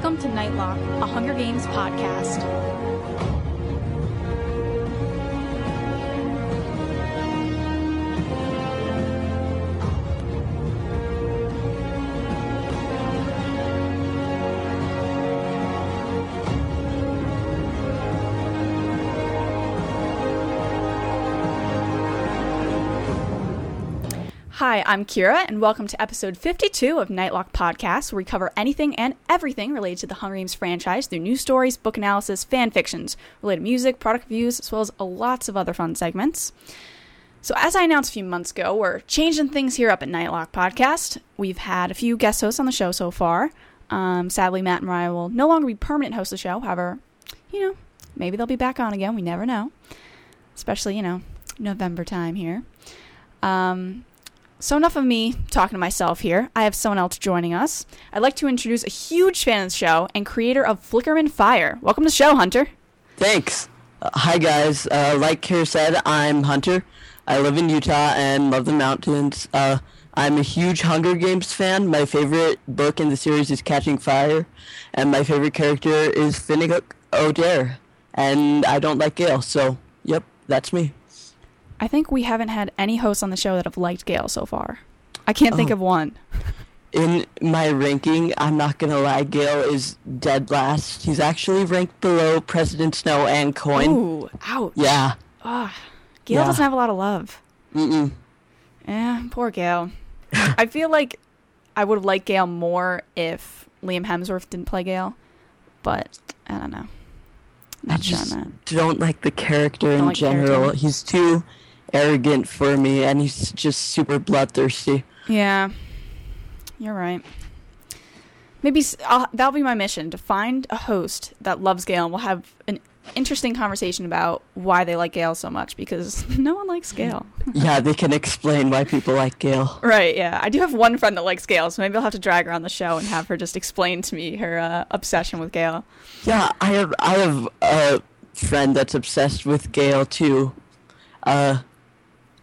Welcome to Nightlock, a Hunger Games podcast. Hi, I'm Kira, and welcome to episode 52 of Nightlock Podcast, where we cover anything and everything related to the Hunger Games franchise through news stories, book analysis, fan fictions, related music, product reviews, as well as lots of other fun segments. So, as I announced a few months ago, we're changing things here up at Nightlock Podcast. We've had a few guest hosts on the show so far. Um, sadly, Matt and Mariah will no longer be permanent hosts of the show. However, you know, maybe they'll be back on again. We never know. Especially, you know, November time here. Um, so, enough of me talking to myself here. I have someone else joining us. I'd like to introduce a huge fan of the show and creator of Flickerman Fire. Welcome to the show, Hunter. Thanks. Uh, hi, guys. Uh, like Kira said, I'm Hunter. I live in Utah and love the mountains. Uh, I'm a huge Hunger Games fan. My favorite book in the series is Catching Fire, and my favorite character is Finnick Odair. And I don't like Gale, so, yep, that's me. I think we haven't had any hosts on the show that have liked Gale so far. I can't think Oh. of one. In my ranking, I'm not gonna lie, Gale is dead last. He's actually ranked below President Snow and Coin. Ooh, ouch. Yeah. Ah, Gale Yeah. doesn't have a lot of love. Mm-mm. Eh, poor Gale. I feel like I would have liked Gale more if Liam Hemsworth didn't play Gale, but I don't know. I Not on just that. don't like the character in like general. character? He's too arrogant for me, and he's just super bloodthirsty. Yeah, you're right. Maybe I'll, that'll be my mission to find a host that loves Gale, and we'll have an interesting conversation about why they like Gale so much because no one likes Gale. yeah, they can explain why people like Gale. Right, yeah. I do have one friend that likes Gale, so maybe I'll have to drag her on the show and have her just explain to me her uh, obsession with Gale. Yeah, I have I have a friend that's obsessed with Gale too. Uh,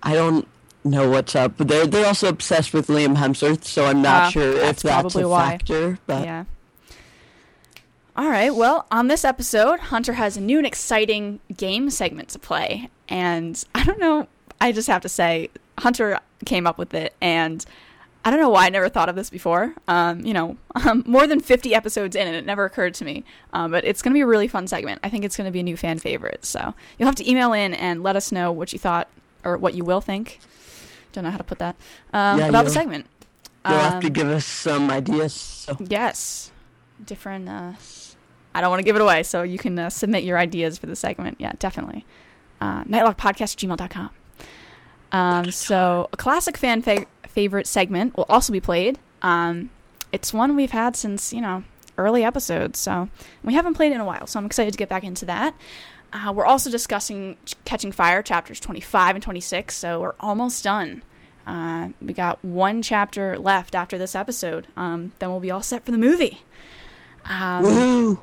I don't know what's up, but they're they're also obsessed with Liam Hemsworth, so I'm not Ah, sure if that's that's probably a why. factor. But yeah. All right, well, on this episode, Hunter has a new and exciting game segment to play. And I don't know, I just have to say, Hunter came up with it, and I don't know why I never thought of this before. Um, you know, um, more than 50 episodes in, and it never occurred to me. Um, but it's going to be a really fun segment. I think it's going to be a new fan favorite. So you'll have to email in and let us know what you thought or what you will think. Don't know how to put that. Um, Yeah, about the segment. you'll have to Um, give us some ideas. So Yes. Different. Uh, I don't want to give it away, so you can uh, submit your ideas for the segment. Yeah, definitely. Uh, nightlockpodcast@gmail.com. Um, so a classic fan fa- favorite segment will also be played. Um, it's one we've had since you know early episodes, so we haven't played in a while. So I'm excited to get back into that. Uh, we're also discussing Catching Fire chapters 25 and 26, so we're almost done. Uh, we got one chapter left after this episode. Um, then we'll be all set for the movie. Um, woohoo!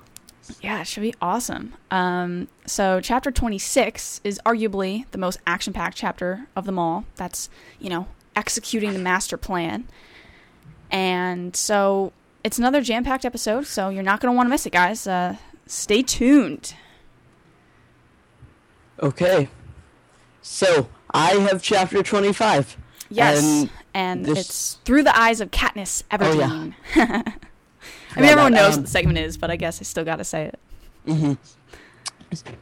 yeah, it should be awesome. Um, so, chapter 26 is arguably the most action packed chapter of them all. That's, you know, executing the master plan. And so, it's another jam packed episode, so you're not going to want to miss it, guys. Uh, stay tuned. Okay, so I have chapter twenty-five. Yes. And And, this- it's through the eyes of Katniss Oh, yeah. Everdeen. I mean, everyone knows um, what the segment is, but I guess I still got to say it. hmm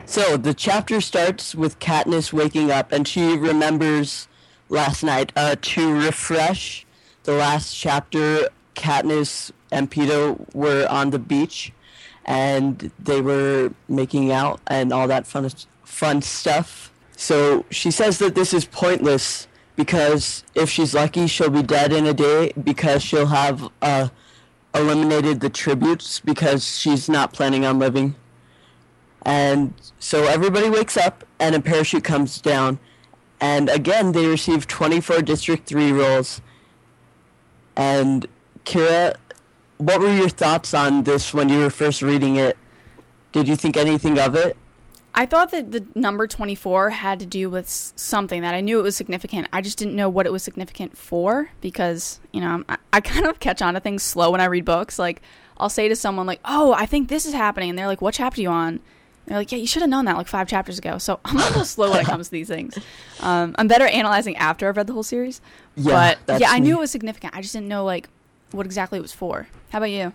So the chapter starts with Katniss waking up, and she remembers last night. Uh, to refresh the last chapter, Katniss and Peeta were on the beach, and they were making out and all that fun fun stuff. So she says that this is pointless because if she's lucky, she'll be dead in a day because she'll have uh, eliminated the tributes because she's not planning on living. And so everybody wakes up and a parachute comes down. And again, they receive 24 District 3 rolls. And Kira, what were your thoughts on this when you were first reading it? Did you think anything of it? I thought that the number 24 had to do with something that I knew it was significant. I just didn't know what it was significant for because, you know, I, I kind of catch on to things slow when I read books. Like, I'll say to someone, like, oh, I think this is happening. And they're like, what chapter are you on? And they're like, yeah, you should have known that like five chapters ago. So I'm a little slow when it comes to these things. Um, I'm better analyzing after I've read the whole series. Yeah, but yeah, I knew me. it was significant. I just didn't know, like, what exactly it was for. How about you?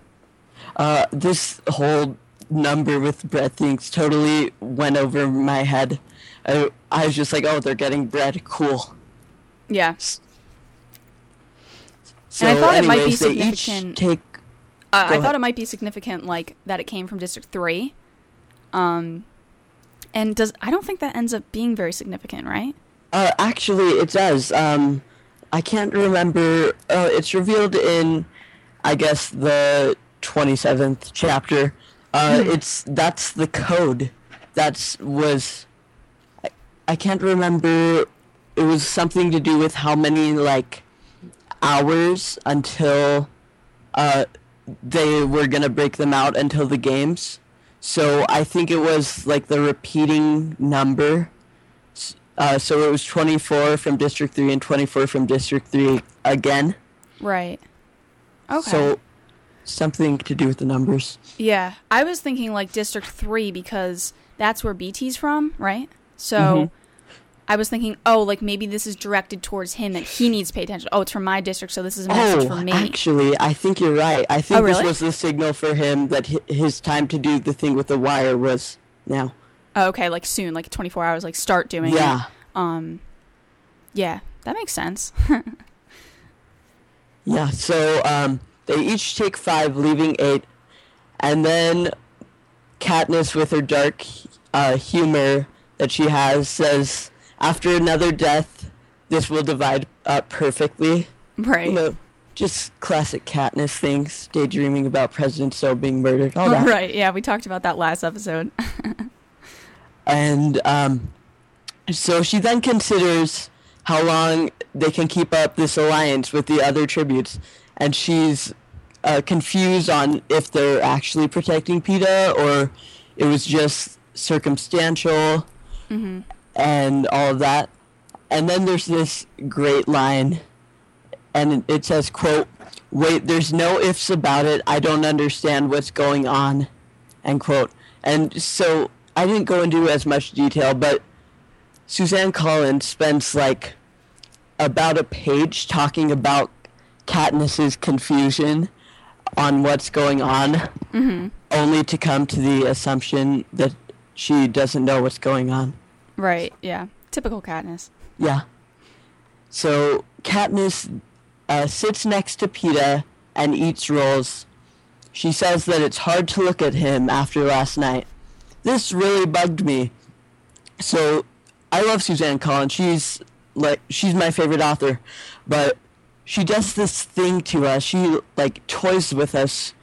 Uh, this whole number with bread things totally went over my head. I, I was just like, oh, they're getting bread. Cool. Yeah. So And I thought it might be anyways, significant- take Uh, I thought it might be significant, like that it came from District Three. Um, and does I don't think that ends up being very significant, right? Uh, actually, it does. Um, I can't remember. Uh, it's revealed in, I guess, the twenty seventh chapter. Uh, Hmm. It's that's the code. That's was. I, I can't remember. It was something to do with how many like hours until uh, they were gonna break them out until the games. So I think it was like the repeating number. Uh, so it was 24 from District 3 and 24 from District 3 again. Right. Okay. So something to do with the numbers. yeah, I was thinking like District Three because that's where Beetee's from, right? So. Mhm. I was thinking, oh, like maybe this is directed towards him that he needs to pay attention. Oh, it's from my district, so this is a message Oh, for me. actually, I think you're right. I think Oh, this was the signal for him that his time to do the thing with the wire was now. oh, okay, like soon, like 24 hours, like start doing it. Yeah. Um, yeah, that makes sense. Yeah, so um, they each take five, leaving eight, and then Katniss, with her dark uh, humor that she has, says, "After another death, this will divide up perfectly." right. You know, just classic Katniss things, daydreaming about President Snow being murdered, all that. right. Yeah, we talked about that last episode. And um, so she then considers how long they can keep up this alliance with the other tributes, and she's uh, confused on if they're actually protecting Peeta or it was just circumstantial hmm and all of that. And then there's this great line, and it says, "quote Wait, there's no ifs about it. I don't understand what's going on." End quote. And so I didn't go into as much detail, but Suzanne Collins spends like about a page talking about Katniss's confusion on what's going on, hmm only to come to the assumption that she doesn't know what's going on. Right. Yeah. Typical Katniss. Yeah. So Katniss uh, sits next to Peeta and eats rolls. She says that it's hard to look at him after last night. This really bugged me. So I love Suzanne Collins. She's like she's my favorite author, but she does this thing to us. She like toys with us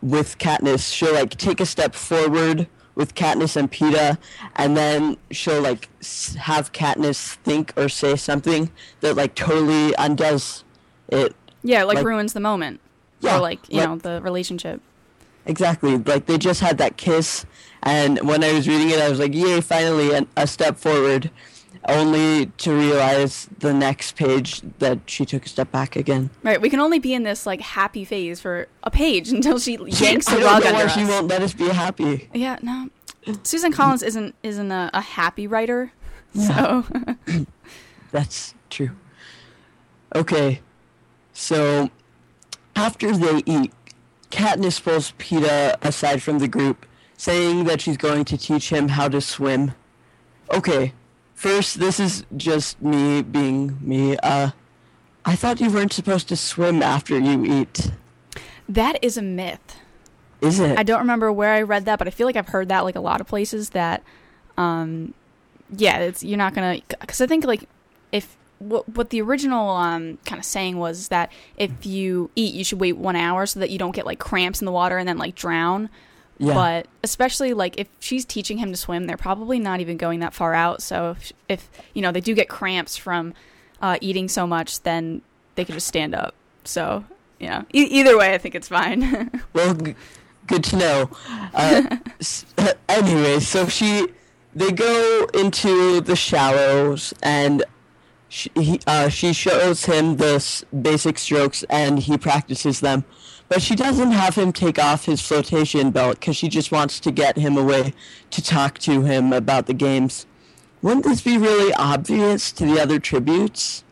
with Katniss. She'll like take a step forward with Katniss and Peeta, and then she'll like have Katniss think or say something that like totally undoes it. Yeah, like, Like- ruins the moment. Yeah, Or like, you like- know, the relationship. Exactly. Like they just had that kiss, and when I was reading it, I was like, "Yay! Finally, an, a step forward." Only to realize the next page that she took a step back again. Right. We can only be in this like happy phase for a page until she yanks the rug under us. she won't let us be happy. Yeah, no. Susan Collins isn't isn't a, a happy writer. So That's true. Okay, so after they eat, Katniss pulls Peeta aside from the group, saying that she's going to teach him how to swim. Okay, first, this is just me being me. Uh, I thought you weren't supposed to swim after you eat. that is a myth. Is it? I don't remember where I read that, but I feel like I've heard that like a lot of places that, um, yeah, it's you're not gonna because I think like if what what the original um kind of saying was that if you eat, you should wait one hour so that you don't get like cramps in the water and then like drown. Yeah. But especially like if she's teaching him to swim, they're probably not even going that far out. So if, if you know they do get cramps from uh, eating so much, then they can just stand up. So you know, e- either way, I think it's fine. Well, g- good to know. Uh, s- anyway, so she they go into the shallows and she, he, uh, she shows him the basic strokes and he practices them. But she doesn't have him take off his flotation belt because she just wants to get him away to talk to him about the games. Wouldn't this be really obvious to the other tributes?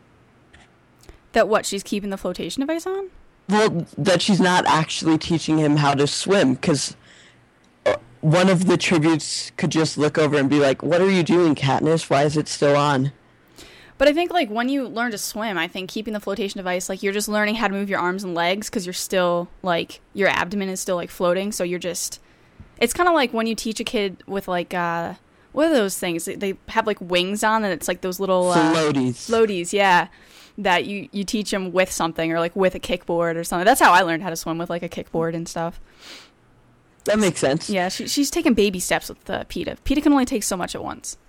That what she's keeping the flotation device on? Well, that she's not actually teaching him how to swim because one of the tributes could just look over and be like, "What are you doing, Katniss? Why is it still on?" But I think like when you learn to swim, I think keeping the flotation device like you're just learning how to move your arms and legs because you're still like your abdomen is still like floating, so you're just. It's kind of like when you teach a kid with like uh, what are those things? They- have like wings on, and it's like those little uh, Floaties. floaties, yeah. That you you teach them with something or like with a kickboard or something. That's how I learned how to swim with like a kickboard and stuff. that makes sense. Yeah, she, she's taking baby steps with uh, Peeta. Peeta can only take so much at once.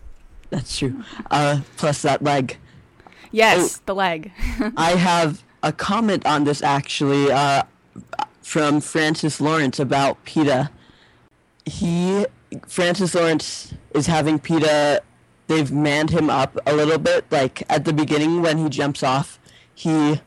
That's true. Uh, plus that leg. Yes, the leg. I have a comment on this actually uh, from Francis Lawrence about Peeta. He, Francis Lawrence, is having Peeta. They've manned him up a little bit. Like at the beginning when he jumps off, he,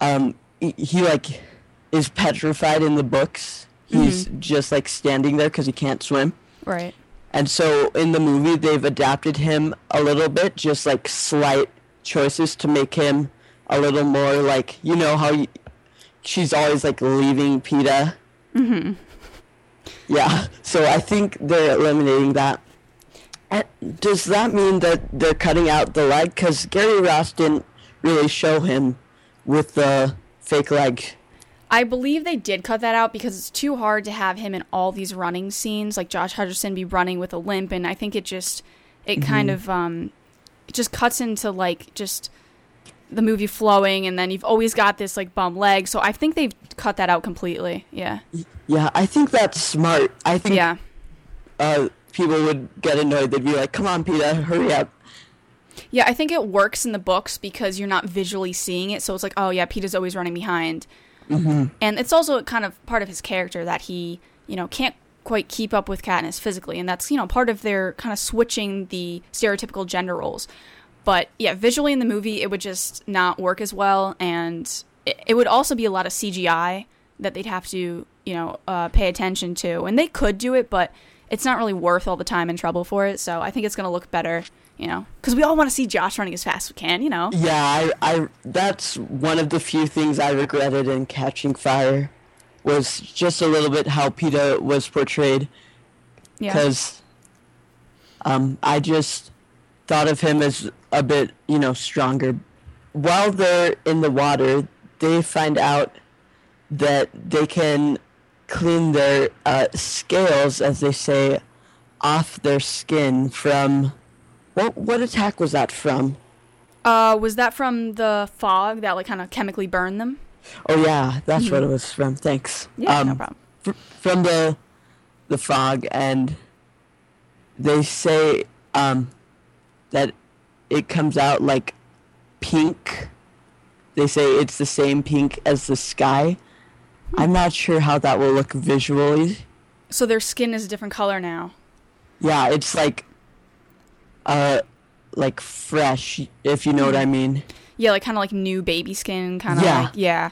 um, he, he like is petrified in the books. He's just like standing there because he can't swim. right. And so in the movie, they've adapted him a little bit, just like slight choices to make him a little more like, you know, how y she's always like leaving Peeta. Mm-hmm. Yeah, so I think they're eliminating that. And does that mean that they're cutting out the leg? Because Gary Ross didn't really show him with the fake leg. I believe they did cut that out because it's too hard to have him in all these running scenes, like Josh Hutcherson be running with a limp, and I think it just it kind of um it just cuts into like just the movie flowing, and then you've always got this like bum leg. So I think they've cut that out completely. Yeah, Yeah, I think that's smart. I think yeah, uh, people would get annoyed. They'd be like, come on, Peeta, hurry up. yeah. I think it works in the books because you're not visually seeing it, so it's like, oh yeah, Peeta's always running behind, Mm-hmm. and it's also kind of part of his character that he you know can't quite keep up with Katniss physically, and that's you know part of their kind of switching the stereotypical gender roles. But yeah, visually in the movie, it would just not work as well, and it, it would also be a lot of CGI that they'd have to you know uh, pay attention to, and they could do it, but it's not really worth all the time and trouble for it. So I think it's going to look better, you know, because we all want to see Josh running as fast as we can, you know. Yeah, I, I, that's one of the few things I regretted in Catching Fire, was just a little bit how Peeta was portrayed, Yeah. because um, I just thought of him as a bit, you know, stronger. While they're in the water, they find out that they can clean their uh, scales, as they say, off their skin from. What what attack was that from? Uh, was that from the fog that like kind of chemically burned them? Oh yeah, that's what it was from. Thanks. Mm-hmm. Yeah, no Um, problem. fr- from the the fog, and they say um, that it comes out like pink. They say it's the same pink as the sky. Hmm. I'm not sure how that will look visually. So their skin is a different color now. Yeah, it's like uh like fresh, if you know what I mean. Yeah, like kind of like new baby skin, kind of Yeah. like yeah.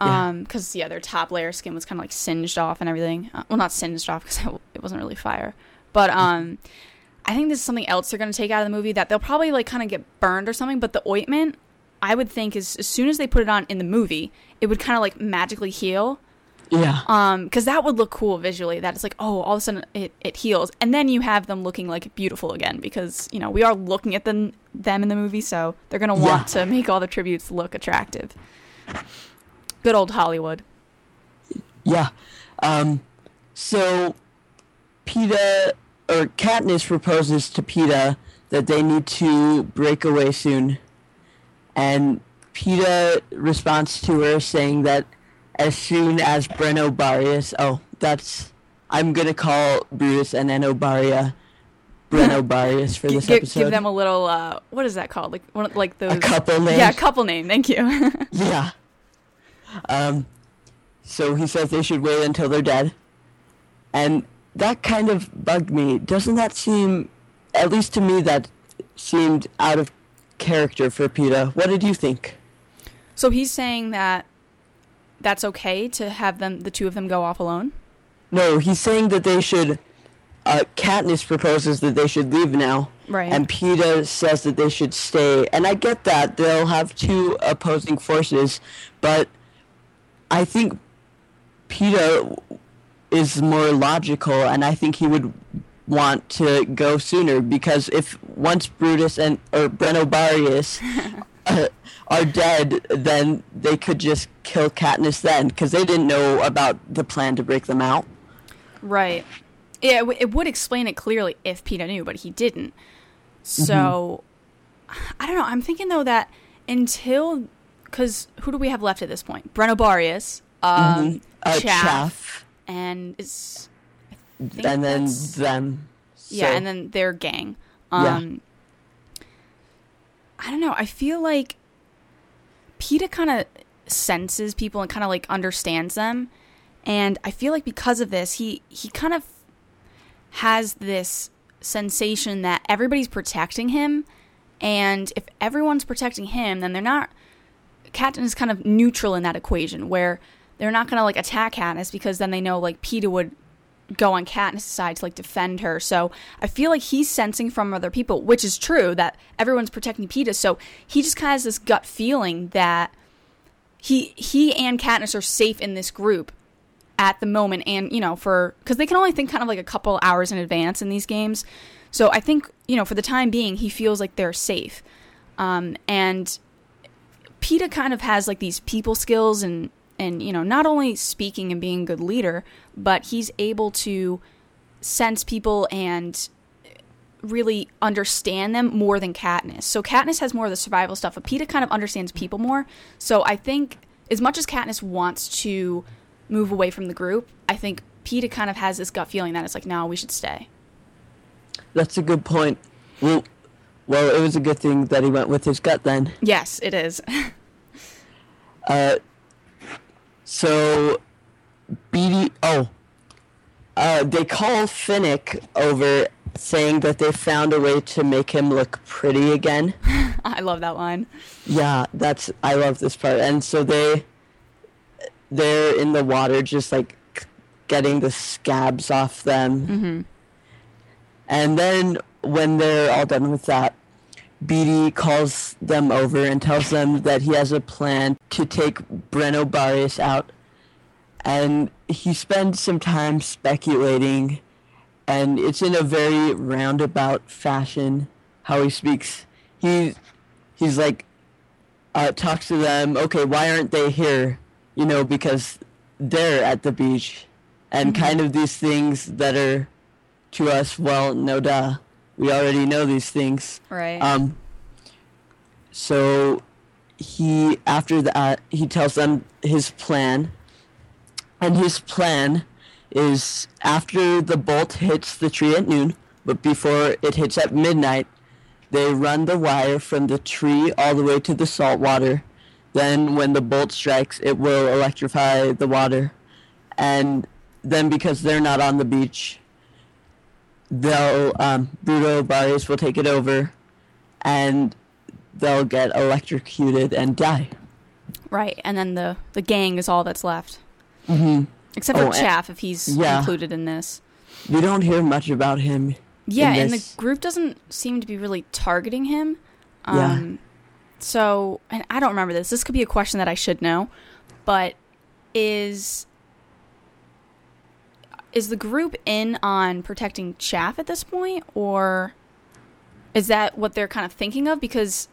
Yeah. Um, because yeah, their top layer skin was kind of like singed off and everything. Uh, well, not singed off because it wasn't really fire, but um, I think this is something else they're gonna take out of the movie that they'll probably like kind of get burned or something. But the ointment, I would think is as soon as they put it on in the movie, it would kind of like magically heal. Yeah. Um, because that would look cool visually. That it's like, oh, all of a sudden it, it heals, and then you have them looking like beautiful again. Because you know we are looking at them them in the movie, so they're gonna want to make all the tributes look attractive. Good old Hollywood. Yeah. Um, so Peeta or Katniss proposes to Peeta that they need to break away soon, and Peeta responds to her saying that as soon as Breno Barius, oh, that's I'm gonna call Brutus and Enobaria Breno Barius for this gi- episode. give them a little. Uh, what is that called? Like one, of- like those. A couple name? Yeah, couple name. Thank you. Yeah. Um, so he says they should wait until they're dead. And that kind of bugged me. Doesn't that seem at least to me, that seemed out of character for Peeta. What did you think? So he's saying that that's okay to have them, the two of them, go off alone. No, he's saying that they should. Uh, Katniss proposes that they should leave now, Right. and Peeta says that they should stay. And I get that they'll have two opposing forces, but I think Peeta is more logical, and I think he would want to go sooner because if once Brutus and or Brenobarius are dead, then they could just kill Katniss then because they didn't know about the plan to break them out. Right. Yeah, it, w- it would explain it clearly if Peeta knew, but he didn't. So, I don't know. I'm thinking though that until, because who do we have left at this point? Brenobarius, um, Uh, Chaff, Chaff, and is and then them. yeah, and then their gang. Yeah. I don't know. I feel like Peeta kind of senses people and kind of like understands them, and I feel like because of this, he he kind of has this sensation that everybody's protecting him, and if everyone's protecting him, then they're not. Katniss is kind of neutral in that equation, where they're not gonna like attack Katniss because then they know like Peeta would go on Katniss' side to like defend her. So I feel like he's sensing from other people, which is true, that everyone's protecting Peeta. So he just kind of has this gut feeling that he he and Katniss are safe in this group at the moment, and you know for because they can only think kind of like a couple hours in advance in these games. So I think you know for the time being, he feels like they're safe, um, and Peeta kind of has like these people skills and and you know not only speaking and being a good leader, but he's able to sense people and really understand them more than Katniss. So Katniss has more of the survival stuff, but Peeta kind of understands people more. So I think as much as Katniss wants to move away from the group, I think Peeta kind of has this gut feeling that it's like, no, we should stay. That's a good point. Well, well, it was a good thing that he went with his gut then. Yes, it is. Uh, so, Beetee. Oh, uh, they call Finnick over, saying that they found a way to make him look pretty again. I love that line. Yeah, that's I love this part. And so they they're in the water just like getting the scabs off them. Mm-hmm. And then when they're all done with that, Beetee calls them over and tells them that he has a plan to take Breno Barius out. And he spends some time speculating, and it's in a very roundabout fashion how he speaks. He, he's like, uh, talks to them, okay, why aren't they here? You know, because they're at the beach. And kind of these things that are to us, well, no duh. We already know these things. Right. Um, so he, after that, he tells them his plan. And his plan is after the bolt hits the tree at noon, but before it hits at midnight, they run the wire from the tree all the way to the salt water. Then, when the bolt strikes, it will electrify the water. And then, because they're not on the beach, they'll um, Bruto Barrios will take it over, and they'll get electrocuted and die. right. And then the, the gang is all that's left. hmm Except for Oh, Chaff, if he's yeah. included in this. We don't hear much about him. Yeah, and the group doesn't seem to be really targeting him. Yeah. Um, So, and I don't remember this. This could be a question that I should know, but is is the group in on protecting Chaff at this point, or is that what they're kind of thinking of? Because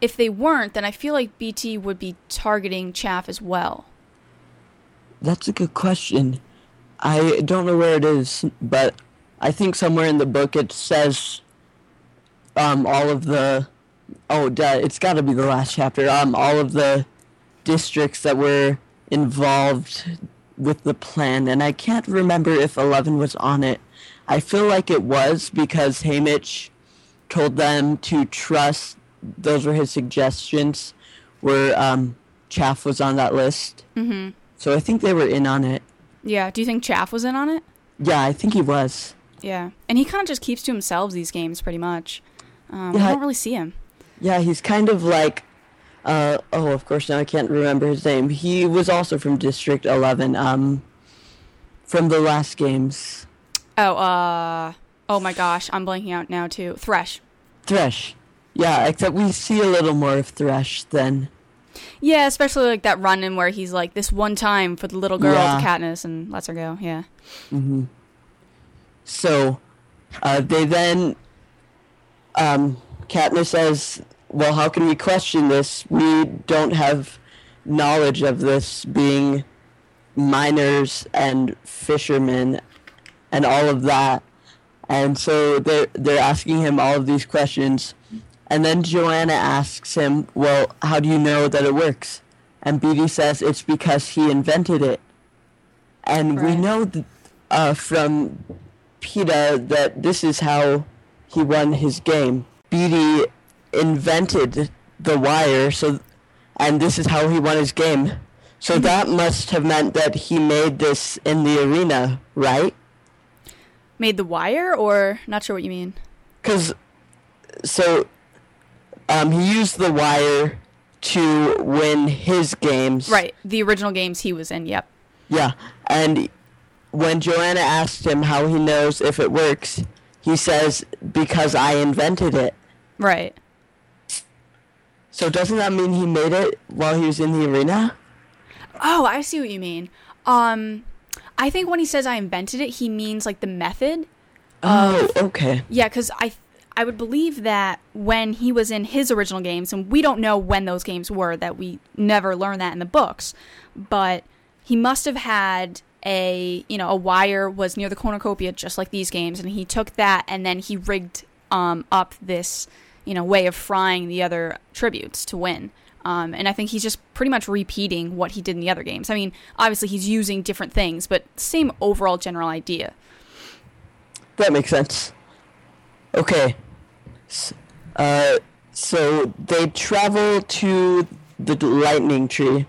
if they weren't, then I feel like Beetee would be targeting Chaff as well. That's a good question. I don't know where it is, but I think somewhere in the book it says um, all of the. Oh, duh, it's got to be the last chapter. Um, all of the districts that were involved with the plan, and I can't remember if Eleven was on it. I feel like it was because Haymitch told them to trust. Those were his suggestions. Where um, Chaff was on that list. Mm-hmm. So I think they were in on it. Yeah. Do you think Chaff was in on it? Yeah, I think he was. Yeah, and he kind of just keeps to himself these games, pretty much. Um, Yeah. I don't really see him. Yeah, he's kind of like, uh, oh, of course now I can't remember his name. He was also from District 11, um, from the last games. Oh, uh, oh my gosh, I'm blanking out now too. Thresh. Thresh. Yeah, except we see a little more of Thresh then. Yeah, especially like that run in where he's like this one time for the little girl Yeah. to Katniss and lets her go. Yeah. hmm So, uh, they then, um, Katniss says, well, how can we question this? We don't have knowledge of this being miners and fishermen and all of that. And so they're, they're asking him all of these questions. And then Johanna asks him, well, how do you know that it works? And Beetee says it's because he invented it. And we know th- uh, from Peeta that this is how he won his game. Beetee invented the wire, so and this is how he won his game. So that must have meant that he made this in the arena, right? Made the wire, or not sure what you mean. Because so um, he used the wire to win his games. Right, the original games he was in. Yep. Yeah, and when Johanna asked him how he knows if it works, he says because I invented it. Right. So doesn't that mean he made it while he was in the arena? Oh, I see what you mean. Um, I think when he says I invented it, he means like the method. Oh, okay. Yeah, because I I would believe that when he was in his original games, and we don't know when those games were, that we never learn that in the books, but he must have had a you know a wire was near the cornucopia just like these games, and he took that and then he rigged um, up this you know way of frying the other tributes to win. Um, and I think he's just pretty much repeating what he did in the other games. I mean, obviously he's using different things, but same overall general idea. That makes sense. Okay. Uh, so they travel to the lightning tree,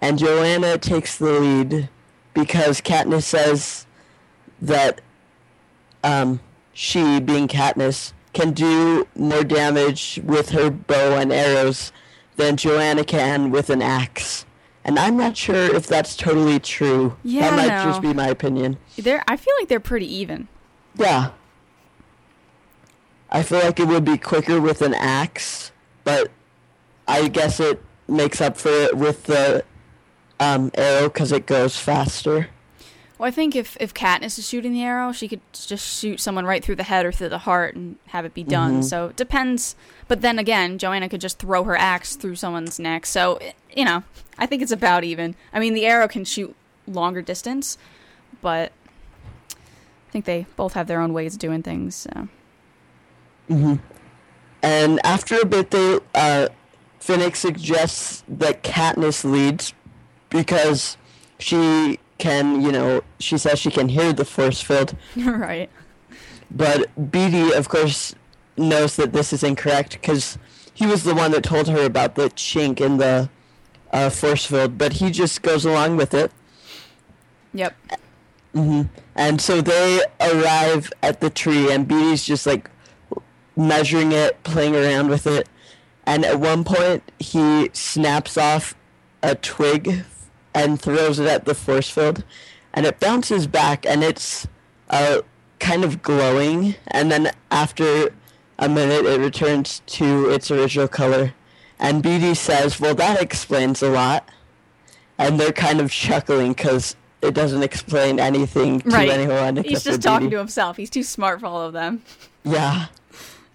and Johanna takes the lead because Katniss says that um, she, being Katniss, can do more damage with her bow and arrows than Johanna can with an axe. And I'm not sure if that's totally true. Yeah, that might no. just be my opinion. They're, I feel like they're pretty even. Yeah. I feel like it would be quicker with an axe, but I guess it makes up for it with the um, arrow because it goes faster. Well, I think if if Katniss is shooting the arrow, she could just shoot someone right through the head or through the heart and have it be done. Mhm. So it depends. But then again, Johanna could just throw her axe through someone's neck. So you know, I think it's about even. I mean, the arrow can shoot longer distance, but I think they both have their own ways of doing things. So. hmm And after a bit, they uh, Finnick suggests that Katniss leads because she can, you know, she says she can hear the force field. right. But Beetee, of course, knows that this is incorrect because he was the one that told her about the chink in the uh, force field, but he just goes along with it. Yep. hmm And so they arrive at the tree, and Beetee's just like measuring it, playing around with it. And at one point, he snaps off a twig and throws it at the force field, and it bounces back, and it's uh, kind of glowing. And then after a minute, it returns to its original color. And Beetee says, "Well, that explains a lot." And they're kind of chuckling because it doesn't explain anything to Right. anyone. He's just talking Beetee. to himself. He's too smart for all of them. Yeah.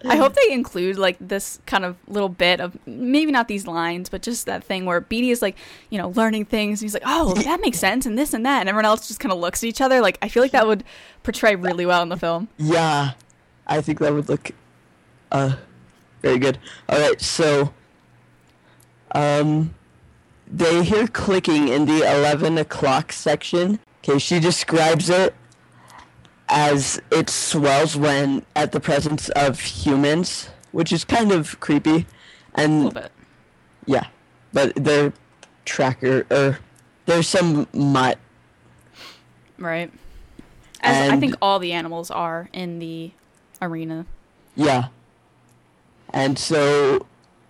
I hope they include like this kind of little bit of maybe not these lines, but just that thing where Beetee is like, you know, learning things. He's like, oh, that makes sense, and this and that, and everyone else just kind of looks at each other. Like, I feel like that would portray really well in the film. Yeah, I think that would look uh very good. All right, so um they hear clicking in the 11 o'clock section. Okay, she describes it as it swells when at the presence of humans, which is kind of creepy. A And little bit. yeah, but their tracker or there's some mutt Right. As I think all the animals are in the arena. Yeah. And so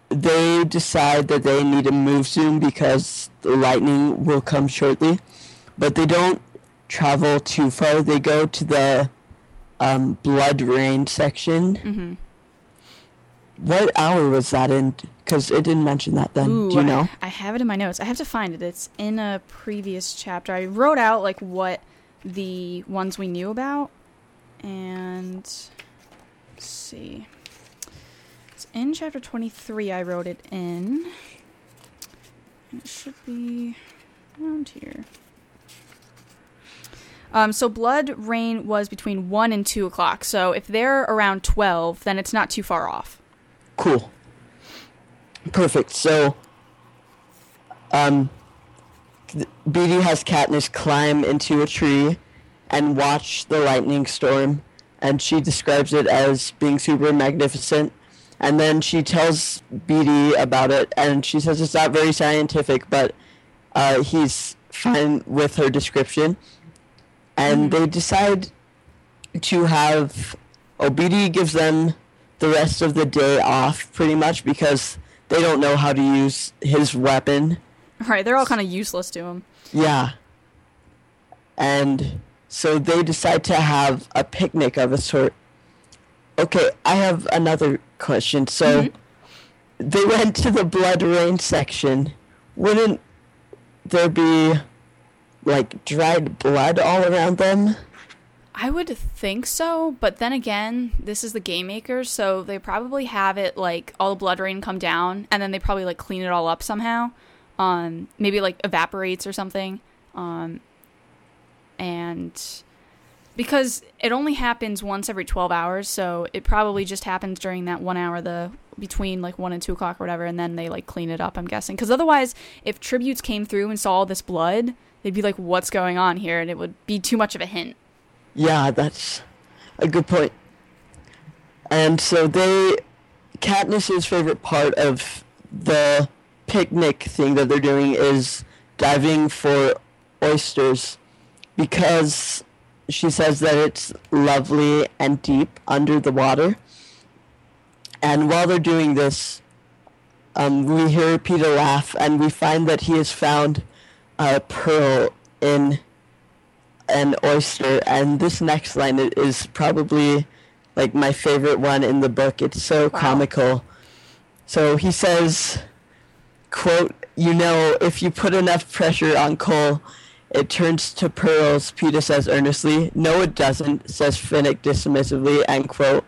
they decide that they need to move soon because the lightning will come shortly. But they don't travel too far. They go to the um, blood rain section. Mm-hmm. What hour was that in? Because it didn't mention that then. Ooh, Do you know? I have it in my notes. I have to find it. It's in a previous chapter. I wrote out like what the ones we knew about, and let's see. It's in chapter twenty-three. I wrote it in. And it should be around here. Um, so blood rain was between one and two o'clock. So if they're around twelve, then it's not too far off. Cool. Perfect. So, um, Beetee has Katniss climb into a tree and watch the lightning storm, and she describes it as being super magnificent. And then she tells Beetee about it, and she says it's not very scientific, but uh, he's fine with her description. And mm. they decide to have. Beetee gives them the rest of the day off pretty much because they don't know how to use his weapon. Right, they're all kind of useless to him. Yeah. And so they decide to have a picnic of a sort. Okay, I have another question. So mm-hmm. they went to the blood rain section. Wouldn't there be like dried blood all around them? I would think so, but then again, this is the game makers, so they probably have it like all the blood rain come down, and then they probably like clean it all up somehow. Um, maybe like evaporates or something. Um, and because it only happens once every twelve hours, so it probably just happens during that one hour, the between like one and two o'clock or whatever, and then they like clean it up. I'm guessing because otherwise, if tributes came through and saw all this blood, they'd be like, "What's going on here?" and it would be too much of a hint. Yeah, that's a good point. And so they, Katniss's favorite part of the picnic thing that they're doing is diving for oysters because she says that it's lovely and deep under the water. And while they're doing this, um, we hear Peeta laugh, and we find that he has found a pearl in an oyster. And this next line is probably like my favorite one in the book. It's so Wow. comical. So he says, "quote You know, if you put enough pressure on coal." It turns to pearls, Peeta says earnestly. No, it doesn't, says Finnick dismissively, end quote.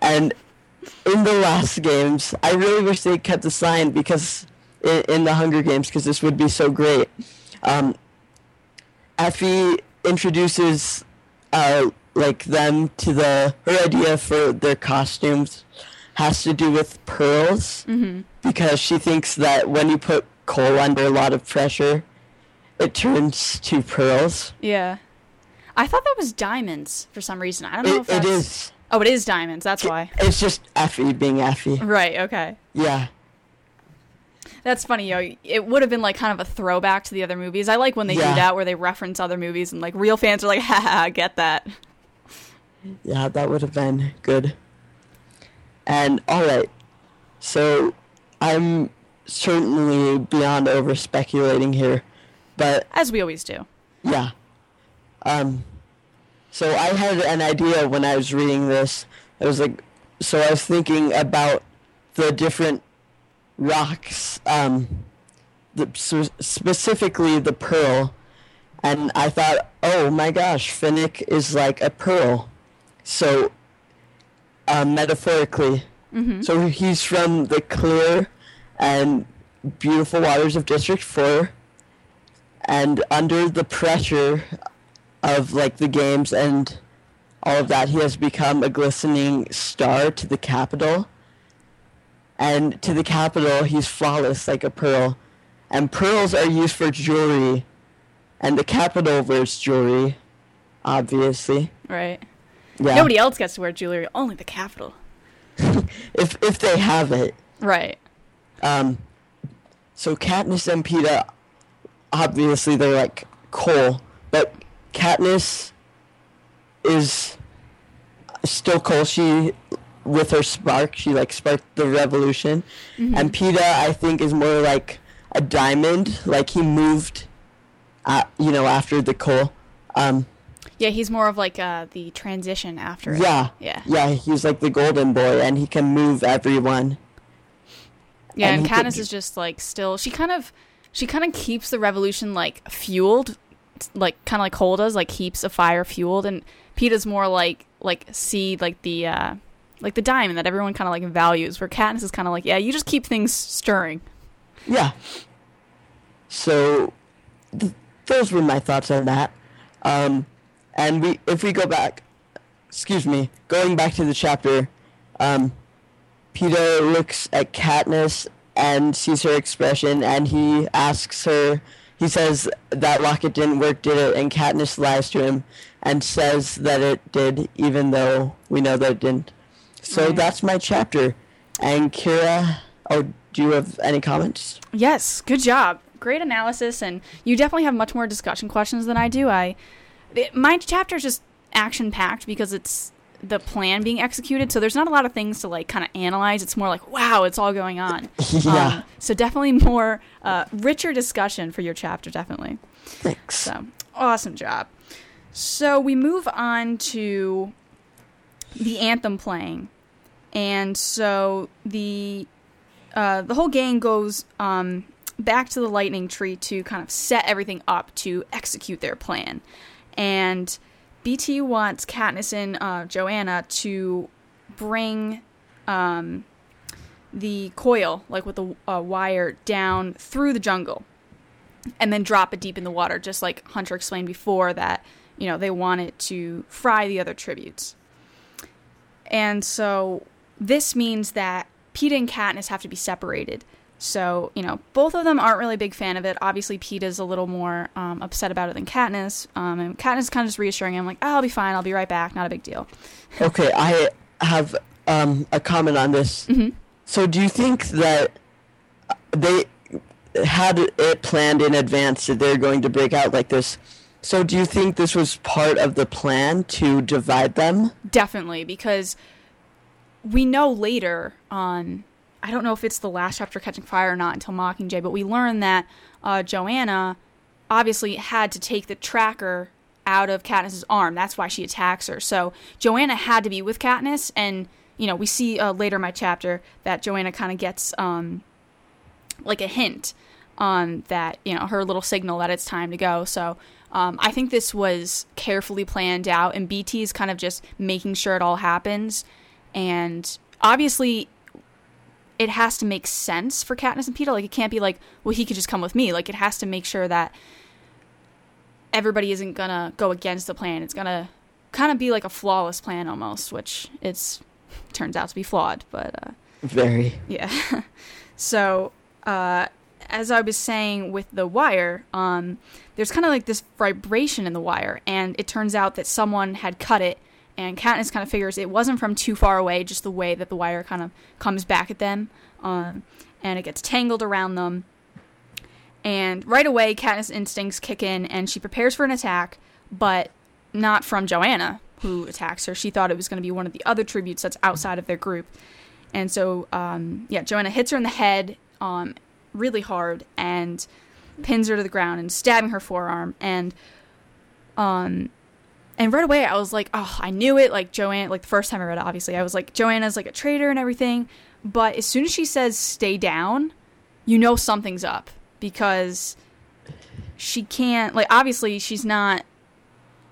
And in the last games, I really wish they kept the sign because in, in the Hunger Games, because this would be so great. Um, Effie introduces uh, like them to the her idea for their costumes has to do with pearls Mm-hmm. because she thinks that when you put coal under a lot of pressure, it turns to pearls. Yeah. I thought that was diamonds for some reason. I don't know It, if it that's... is. Oh, it is diamonds. That's why. It's just Effie being Effie. Right. Okay. Yeah. That's funny, yo. It would have been like kind of a throwback to the other movies. I like when they Yeah. do that, where they reference other movies, and like real fans are like, "Ha I get that." Yeah, that would have been good. And alright, so I'm certainly beyond over speculating here, but As we always do. yeah. Um, so I had an idea when I was reading this. I was like, so I was thinking about the different rocks, um, the, specifically the pearl, and I thought, oh my gosh, Finnick is like a pearl. So, uh, metaphorically, Mm-hmm. so he's from the clear and beautiful waters of District 4, and under the pressure of like the games and all of that, he has become a glistening star to the Capitol. And to the Capitol, he's flawless like a pearl. And pearls are used for jewelry, and the Capitol wears jewelry, obviously. Right. Yeah. Nobody else gets to wear jewelry. Only the Capitol. if if they have it. Right. Um, so Katniss and Peeta, obviously they're like coal, but Katniss is still cool. She with her spark, she like sparked the revolution. And Peeta, I think, is more like a diamond. Like he moved, uh, you know, after the coal. Um, Yeah, he's more of like uh, the transition after it. yeah, Yeah. yeah. He's like the golden boy, and he can move everyone. Yeah, And and Katniss is just like still. She kind of, she kind of keeps the revolution like fueled, like kind of like does, like keeps a fire fueled, and Peeta's more like like see like the uh like the diamond that everyone kind of like values. Where Katniss is kind of like, yeah, you just keep things stirring. Yeah. So, th- those were my thoughts on that. Um, and we, if we go back, excuse me, going back to the chapter, um, Peeta looks at Katniss and sees her expression, and he asks her. He says that locket didn't work, did it? And Katniss lies to him and says that it did, even though we know that it didn't. So Right. that's my chapter. And Kira, oh, do you have any comments? Yes, good job. Great analysis, and you definitely have much more discussion questions than I do. I it, my chapter is just action packed because it's the plan being executed, so there's not a lot of things to like kind of analyze. It's more like, wow, it's all going on. Yeah. Um, so definitely more uh, richer discussion for your chapter, definitely. Thanks. So awesome job. So we move on to the anthem playing, and so the uh, the whole gang goes um, back to the lightning tree to kind of set everything up to execute their plan, and Beetee wants Katniss and uh, Johanna to bring um, the coil, like with the uh, wire, down through the jungle and then drop it deep in the water, just like Hunter explained before that, you know, they want it to fry the other tributes. And so this means that Peeta and Katniss have to be separated. So, you know, both of them aren't really a big fan of it. Obviously, Peeta's a little more um, upset about it than Katniss. Um, and Katniss is kind of just reassuring him, like, oh, I'll be fine, I'll be right back, not a big deal. Okay, I have um, a comment on this. Mhm. So, do you think that they had it planned in advance that they're going to break out like this? So, do you think this was part of the plan to divide them? Definitely, because we know later on. I don't know if it's the last chapter catching fire or not until Mockingjay, but we learn that uh, Johanna obviously had to take the tracker out of Katniss's arm. That's why she attacks her. So Johanna had to be with Katniss, and you know we see uh, later in my chapter that Johanna kind of gets um, like a hint on that you know her little signal that it's time to go. So um, I think this was carefully planned out, and Beetee is kind of just making sure it all happens. And obviously, it has to make sense for Katniss and Peeta. Like it can't be like, well, he could just come with me. Like it has to make sure that everybody isn't gonna go against the plan. It's gonna kind of be like a flawless plan almost, which it's turns out to be flawed. But uh, Very. yeah. so, uh, as I was saying with the wire, um, there's kind of like this vibration in the wire, and it turns out that someone had cut it, and Katniss kind of figures it wasn't from too far away, just the way that the wire kind of comes back at them, um, and it gets tangled around them. And right away, Katniss' instincts kick in, and she prepares for an attack, but not from Johanna, who attacks her. She thought it was going to be one of the other tributes that's outside of their group. And so, um, yeah, Johanna hits her in the head um, really hard and pins her to the ground and stabbing her forearm. And um, and right away, I was like, oh, I knew it. Like Johanna, like the first time I read it, obviously, I was like, Johanna's like a traitor and everything. But as soon as she says "stay down," you know something's up because she can't. Like, obviously, she's not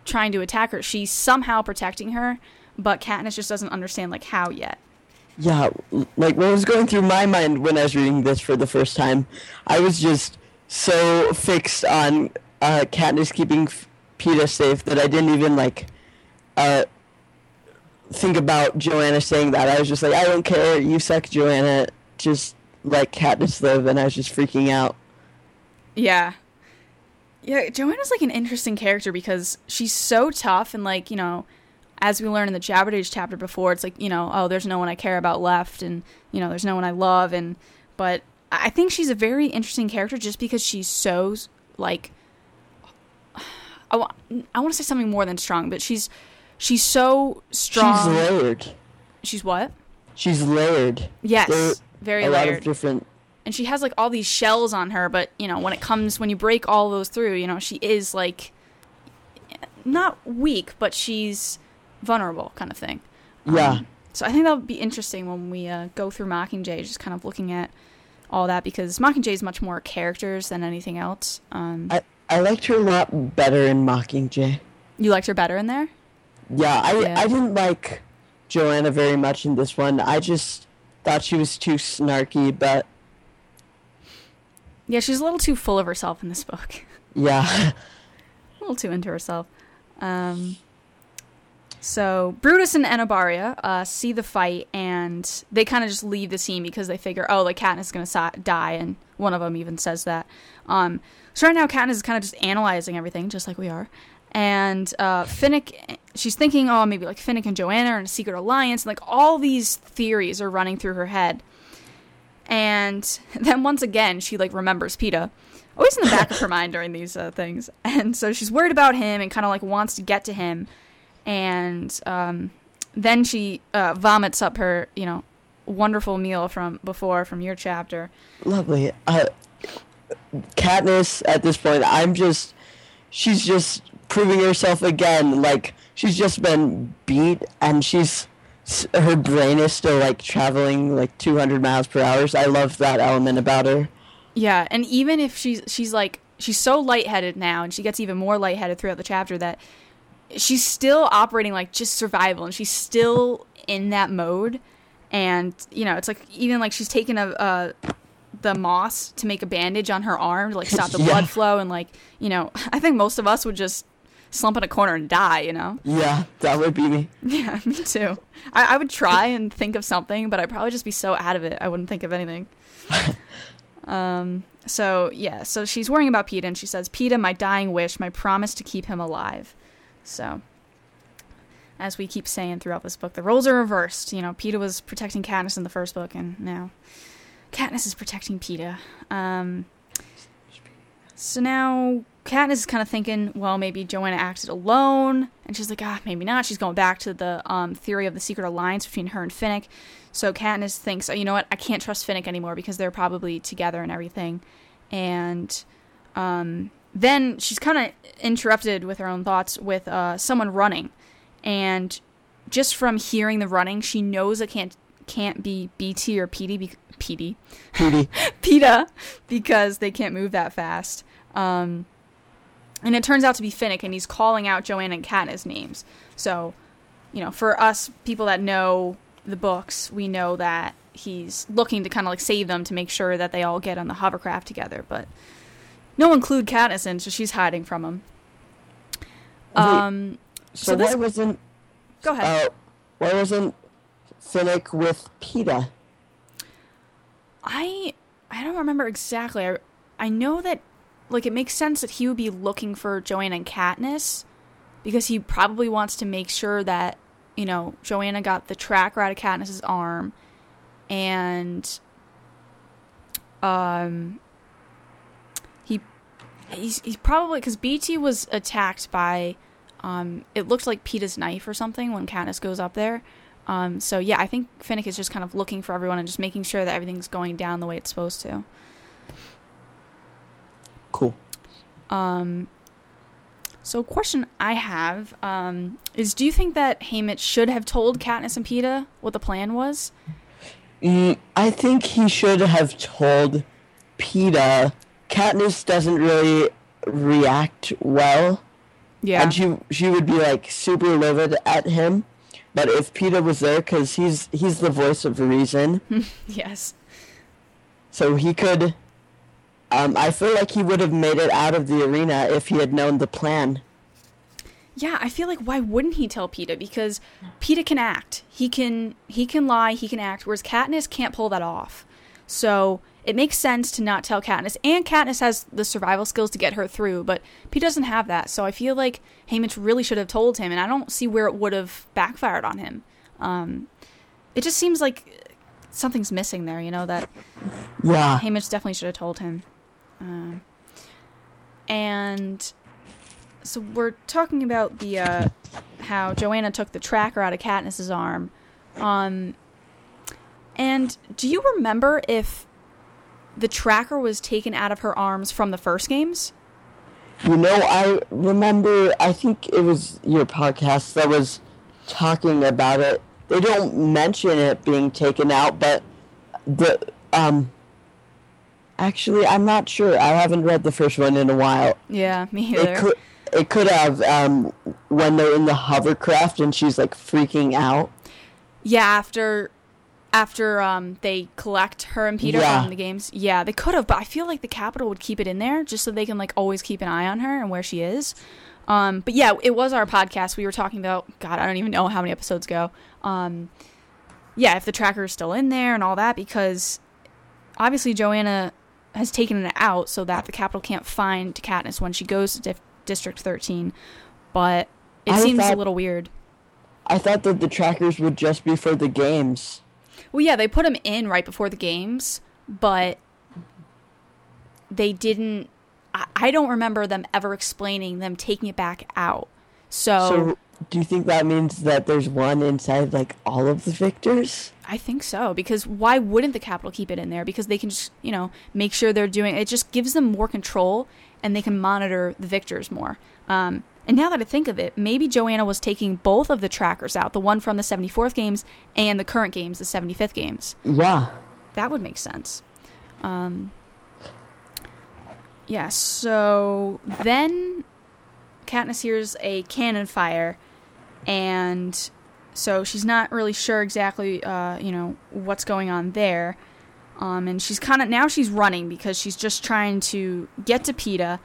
trying to attack her. She's somehow protecting her, but Katniss just doesn't understand like how yet. Yeah, like what was going through my mind when I was reading this for the first time, I was just so fixed on uh, Katniss keeping Peeta safe that I didn't even like uh, think about Johanna saying that. I was just like, I don't care, you suck, Johanna. Just let Katniss live, and I was just freaking out. Yeah. Yeah, Johanna's like an interesting character because she's so tough and like, you know, as we learned in the Jabberjay chapter before, it's like, you know, oh, there's no one I care about left and, you know, there's no one I love and but I think she's a very interesting character just because she's so like I want I want to say something more than strong, but she's she's so strong. She's layered. She's what? She's layered. Yes, There- very a lot of different. and she has like all these shells on her but you know when it comes when you break all those through you know she is like not weak but she's vulnerable kind of thing Yeah. Um, so i think that would be interesting when we uh, go through mockingjay just kind of looking at all that because mockingjay is much more characters than anything else um, I, I liked her a lot better in Mockingjay. you liked her better in there Yeah, I Yeah. I didn't like Johanna very much in this one. I just thought she was too snarky, but yeah she's a little too full of herself in this book yeah. a little too into herself. Um, so Brutus and Enobaria uh, see the fight, and they kind of just leave the scene because they figure, oh, like Katniss is gonna si- die, and one of them even says that. Um, so right now, Katniss is kind of just analyzing everything, just like we are. And uh, Finnick, she's thinking, oh, maybe like Finnick and Johanna are in a secret alliance, and like all these theories are running through her head. And then once again, she like remembers Peeta, always in the back of her mind during these uh, things. And so she's worried about him and kind of like wants to get to him. And um, then she uh, vomits up her, you know, wonderful meal from before from your chapter. Lovely. Uh, Katniss, at this point, I'm just. She's just proving herself again. Like, she's just been beat, and she's. Her brain is still, like, traveling, like, 200 miles per hour. So I love that element about her. Yeah, and even if she's she's like she's so lightheaded now, and she gets even more lightheaded throughout the chapter that she's still operating like just survival, and she's still in that mode. And you know, it's like even like she's taken a, a the moss to make a bandage on her arm to like stop the Yeah. blood flow, and like you know, I think most of us would just slump in a corner and die. You know. Yeah, that would be me. Yeah, me too. I, I would try and think of something, but I'd probably just be so out of it I wouldn't think of anything. um. So yeah. So she's worrying about Peeta, and she says, "Peeta, my dying wish, my promise to keep him alive." So, as we keep saying throughout this book, the roles are reversed. You know, Peeta was protecting Katniss in the first book, and now Katniss is protecting Peeta. Um. So now Katniss is kind of thinking, well, maybe Johanna acted alone, and she's like, ah, maybe not. She's going back to the um, theory of the secret alliance between her and Finnick. So Katniss thinks, oh, you know what? I can't trust Finnick anymore because they're probably together and everything. And um, then she's kind of interrupted with her own thoughts with uh, someone running, and just from hearing the running, she knows it can't can't be Beetee or Peeta. Be- Peeta. Peeta because they can't move that fast. Um, and it turns out to be Finnick, and he's calling out Johanna and Katniss names. So, you know, for us people that know the books, we know that he's looking to kind of like save them to make sure that they all get on the hovercraft together. But no include Katniss in, so she's hiding from him. Um, So, So this- why wasn't go ahead. uh, why wasn't Finnick with Peeta? I I don't remember exactly. I, I know that like it makes sense that he would be looking for Johanna and Katniss because he probably wants to make sure that you know Johanna got the tracker out of Katniss's arm and um he he's, he's probably because Beetee was attacked by um it looked like Peeta's knife or something when Katniss goes up there. Um, so yeah, I think Finnick is just kind of looking for everyone and just making sure that everything's going down the way it's supposed to. Cool. Um, so question I have um, is: Do you think that Haymitch should have told Katniss and Peeta what the plan was? Mm, I think he should have told Peeta. Katniss doesn't really react well, Yeah, and she she would be like super livid at him. But if Peeta was there, because he's he's the voice of reason, yes, so he could. Um, I feel like he would have made it out of the arena if he had known the plan. yeah. I feel like why wouldn't he tell Peeta? Because Peeta can act. He can he can lie. He can act. Whereas Katniss can't pull that off. So it makes sense to not tell Katniss. And Katniss has the survival skills to get her through, but Peeta doesn't have that. So I feel like Haymitch really should have told him, and I don't see where it would have backfired on him. Um, it just seems like something's missing there, you know, that Yeah. Haymitch definitely should have told him. Um, and so we're talking about the uh, how Johanna took the tracker out of Katniss's arm. Um, and do you remember if the tracker was taken out of her arms from the first games? You know, I remember, I think it was your podcast that was talking about it. They don't mention it being taken out, but the, um, actually, I'm not sure. I haven't read the first one in a while. Yeah, me either. It could, it could have, um, when they're in the hovercraft and she's like freaking out. Yeah, after after um, they collect her and Peeta Yeah. from the games. Yeah, they could have, but I feel like the Capitol would keep it in there just so they can like always keep an eye on her and where she is. Um, but yeah, it was our podcast. We were talking about God, I don't even know how many episodes go. Um, yeah, if the tracker is still in there and all that, because obviously Johanna has taken it out so that the Capitol can't find Katniss when she goes to Dif- District 13. But it I seems a little weird. I thought that the trackers would just be for the games. Well, yeah, they put him in right before the games, but they didn't. I, I don't remember them ever explaining them taking it back out. So, So, do you think that means that there's one inside like all of the victors? I think so because why wouldn't the Capitol keep it in there? Because they can just you know make sure they're doing it. Just gives them more control and they can monitor the victors more. Um, and now that I think of it, maybe Johanna was taking both of the trackers out, the one from the 74th games and the current games, the 75th games. Yeah. That would make sense. Um, yeah, so then Katniss hears a cannon fire, and so she's not really sure exactly, uh, you know, what's going on there. Um, and she's kind of now she's running because she's just trying to get to Peeta,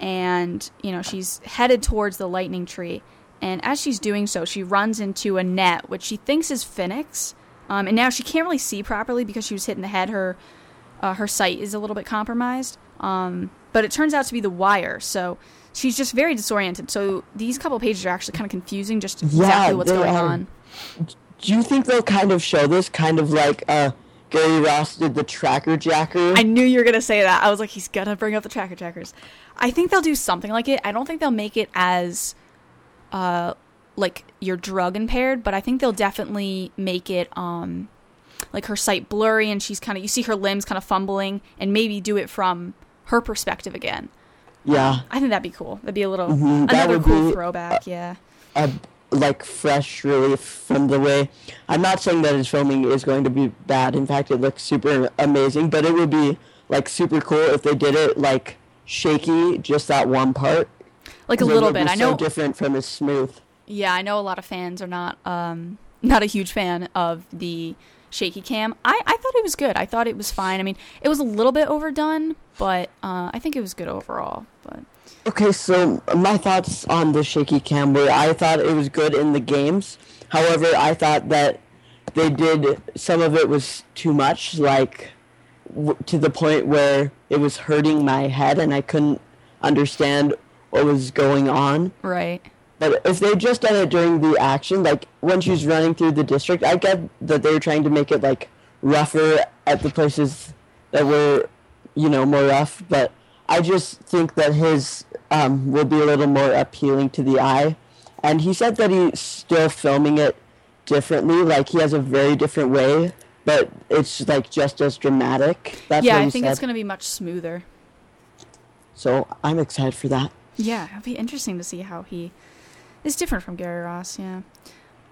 and you know she's headed towards the lightning tree. And as she's doing so, she runs into a net, which she thinks is Finnick's. Um, and now she can't really see properly because she was hit in the head. Her uh, her sight is a little bit compromised. Um, but it turns out to be the wire. So she's just very disoriented. So these couple pages are actually kind of confusing, just Yeah, exactly what's going are. on. Do you think they'll kind of show this kind of like uh Gary Ross did the tracker jacker? I knew you were gonna say that. I was like, he's gonna bring up the tracker jackers. I think they'll do something like it. I don't think they'll make it as, uh, like you're drug impaired, but I think they'll definitely make it um, like her sight blurry and she's kind of you see her limbs kind of fumbling and maybe do it from her perspective again. yeah. I think that'd be cool. That'd be a little Mhm, that another cool throwback. Yeah. a like fresh relief from the way I'm not saying that his filming is going to be bad. In fact, it looks super amazing, but it would be like super cool if they did it like shaky just that one part. Like a little bit. I so know. different from his smooth. Yeah, I know a lot of fans are not um not a huge fan of the shaky cam. I I thought it was good. I thought it was fine. I mean, it was a little bit overdone, but uh, I think it was good overall. But Okay, so my thoughts on the shaky cam were I thought it was good in the games. However, I thought that they did some of it was too much, like w- to the point where it was hurting my head and I couldn't understand what was going on. right. But if they just done it during the action, like when she's running through the district, I get that they were trying to make it like rougher at the places that were, you know, more rough. But I just think that his um, will be a little more appealing to the eye. And he said that he's still filming it differently, like he has a very different way, but it's like just as dramatic. That's yeah, I think said. it's going to be much smoother. So I'm excited for that. Yeah, it'll be interesting to see how he is different from Gary Ross. Yeah.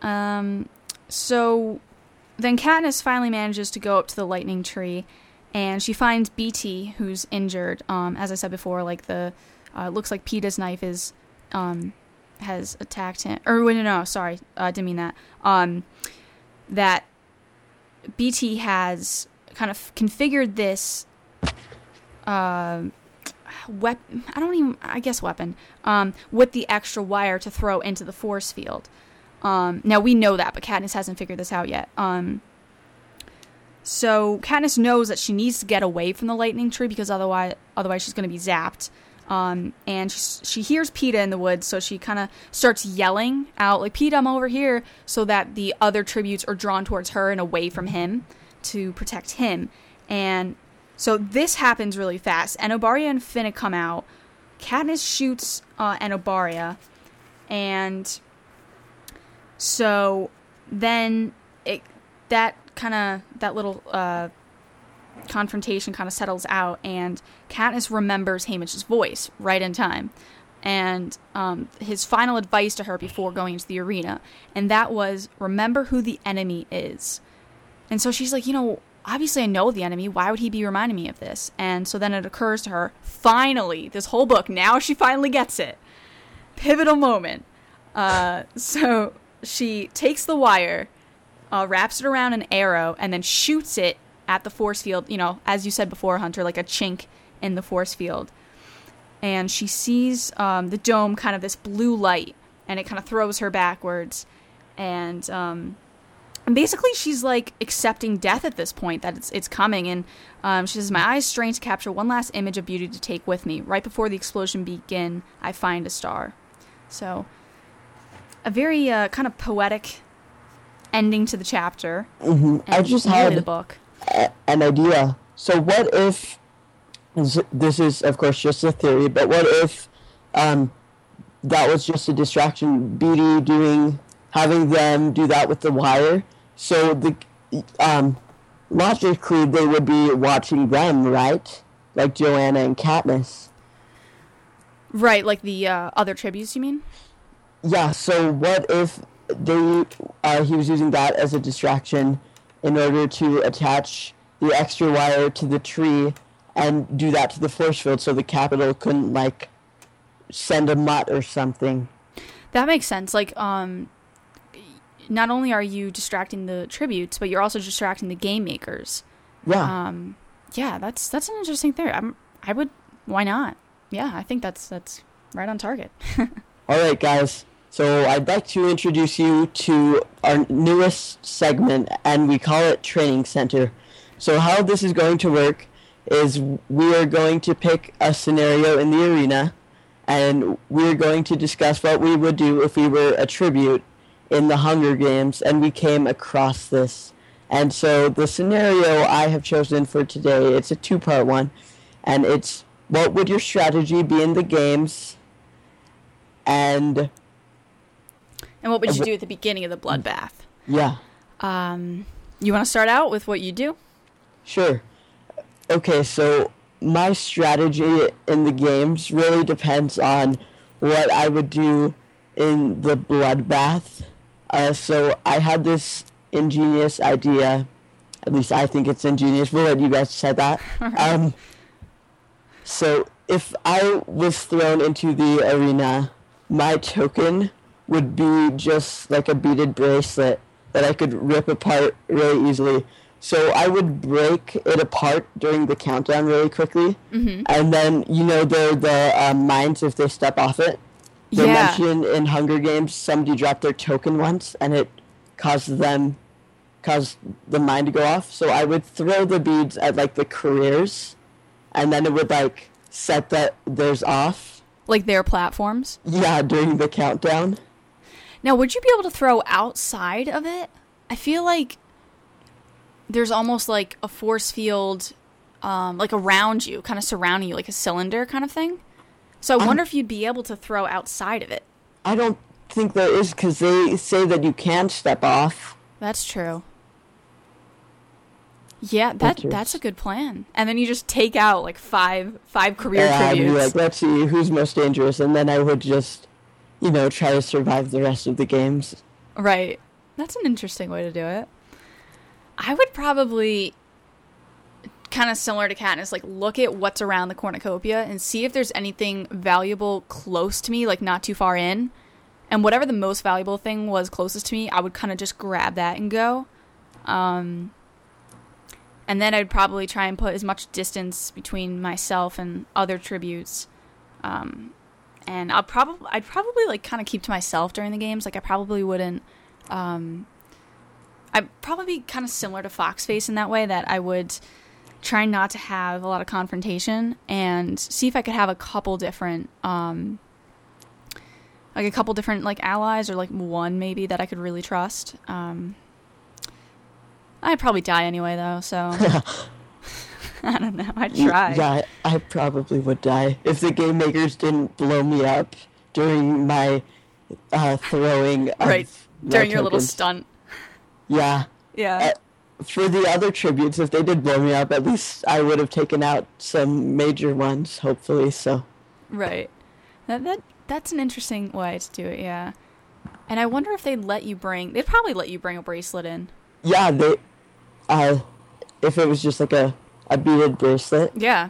Um. So then Katniss finally manages to go up to the lightning tree, and she finds Beetee, who's injured. Um, as I said before, like the uh, looks like Peeta's knife is um has attacked him. Or no, no, sorry, uh, didn't mean that. Um, that Beetee has kind of configured this. Um wep- I don't even I guess weapon um, with the extra wire to throw into the force field. Um, now we know that, but Katniss hasn't figured this out yet. Um, so Katniss knows that she needs to get away from the lightning tree because otherwise, otherwise she's going to be zapped. Um, and she, she hears Peeta in the woods, so she kind of starts yelling out like "Peeta, I'm over here," so that the other tributes are drawn towards her and away from him to protect him. And so this happens really fast. Enobaria and Finnick come out. Katniss shoots uh, Enobaria, and So then it that kind of that little uh, confrontation kind of settles out, and Katniss remembers Haymitch's voice right in time, and um, his final advice to her before going into the arena, and that was remember who the enemy is. And so she's like, you know, obviously I know the enemy. Why would he be reminding me of this? And so then it occurs to her, finally, this whole book, now she finally gets it. Pivotal moment. Uh, so she takes the wire, uh, wraps it around an arrow, and then shoots it at the force field. You know, as you said before, Hunter, like a chink in the force field. And she sees um, the dome, kind of this blue light, and it kind of throws her backwards. And um, and basically she's like accepting death at this point that it's it's coming and um, she says my eyes strain to capture one last image of beauty to take with me right before the explosion begin i find a star so a very uh, kind of poetic ending to the chapter hmm I just had the book a- an idea. So what if this- is of course just a theory, but what if um, that was just a distraction? Beetee doing having them do that with the wire. So the um, logically they would be watching them, right? Like Johanna and Katniss. right like the uh, other tributes you mean Yeah. So what if they uh, he was using that as a distraction in order to attach the extra wire to the tree and do that to the force field so the Capitol couldn't like send a mutt or something. that makes sense like um not only are you distracting the tributes but you're also distracting the game makers Yeah. um yeah that's that's an interesting theory i'm i would why not yeah i think that's that's right on target All right, guys. So I'd like to introduce you to our newest segment, and we call it Training Center. So how this is going to work is we are going to pick a scenario in the arena, and we're going to discuss what we would do if we were a tribute in the Hunger Games, and we came across this. And so the scenario I have chosen for today, it's a two-part one, and it's what would your strategy be in the games? And and what would you do at the beginning of the bloodbath yeah, um you want to start out with what you do sure. Okay, so my strategy in the games really depends on what I would do in the bloodbath. Uh, so I had this ingenious idea. At least I think it's ingenious. We'll let you guys say that. Um, so if I was thrown into the arena, my token would be just like a beaded bracelet that I could rip apart really easily. So I would break it apart during the countdown really quickly, mm-hmm. and then you know the the um, mines if they step off it. They yeah mentioned in Hunger Games somebody dropped their token once, and it caused them caused the mine to go off. So I would throw the beads at like the careers, and then it would like set that theirs off. like their platforms Yeah, during the countdown. Now would you be able to throw outside of it i feel like there's almost like a force field um like around you kind of surrounding you like a cylinder kind of thing so i wonder if you'd be able to throw outside of it I don't think there is because they say that you can step off. That's true. Yeah, that that's a good plan. And then you just take out like five five career yeah, I'd be like, let's see who's most dangerous, and then I would just, you know, try to survive the rest of the games. Right. That's an interesting way to do it. I would probably kind of similar to Katniss, like look at what's around the cornucopia and see if there's anything valuable close to me, like not too far in. And whatever the most valuable thing was closest to me, I would kind of just grab that and go. Um, and then I'd probably try and put as much distance between myself and other tributes. Um, and I'll probably I'd probably like kind of keep to myself during the games. Like I probably wouldn't. Um, I'd probably be kind of similar to Foxface in that way that I would try not to have a lot of confrontation and see if I could have a couple different um, like a couple different like allies or like one maybe that I could really trust. Um, I'd probably die anyway though, so I don't know. I'd try. Yeah, I probably would die if the game makers didn't blow me up during my uh, throwing Right. during your little stunt. Yeah. Yeah. Uh, for the other tributes, if they did blow me up, at least I would have taken out some major ones, hopefully. So, Right. That that that's an interesting way to do it. Yeah. And I wonder if they'd let you bring. They'd probably let you bring a bracelet in. yeah, they, uh, if it was just like a, a beaded bracelet, Yeah.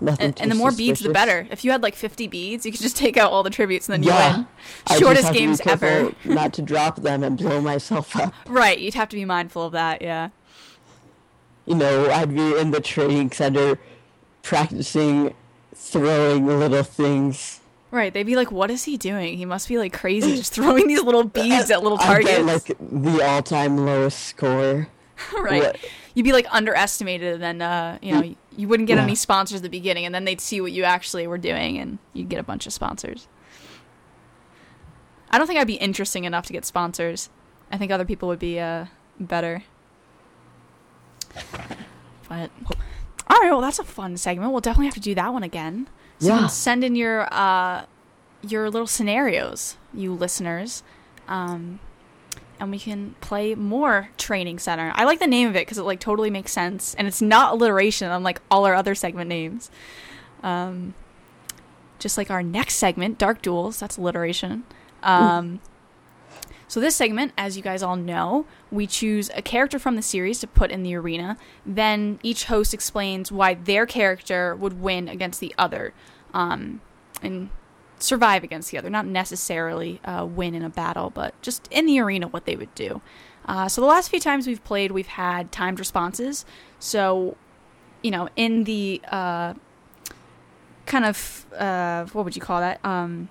nothing And, and the more beads, the better. If you had like 50 beads, you could just take out all the tributes and then you Yeah. win. I just Shortest have to be games ever. Not to drop them and blow myself up. Right. You'd have to be mindful of that. Yeah. You know, I'd be in the training center practicing throwing little things. Right. They'd be like, "What is he doing? He must be like crazy, just throwing these little beads at little targets." I targets." get like the all-time lowest score. right. what- You'd be like underestimated, and then uh, you know you wouldn't get Yeah. any sponsors at the beginning, and then they'd see what you actually were doing, and you'd get a bunch of sponsors. I don't think I'd be interesting enough to get sponsors. I think other people would be uh, better. But all right, well that's a fun segment. We'll definitely have to do that one again. So Yeah. send in your uh, your little scenarios, you listeners, um, and we can play more training center. I like the name of it because it like totally makes sense, and it's not alliteration unlike all our other segment names. Um, just like our next segment, Dark Duels, that's alliteration. Um, so this segment, as you guys all know, we choose a character from the series to put in the arena. Then each host explains why their character would win against the other, um, and survive against the other. Not necessarily uh, win in a battle, but just in the arena what they would do. Uh, so the last few times we've played, we've had timed responses. So, you know, in the uh, kind of uh, what would you call that? Um,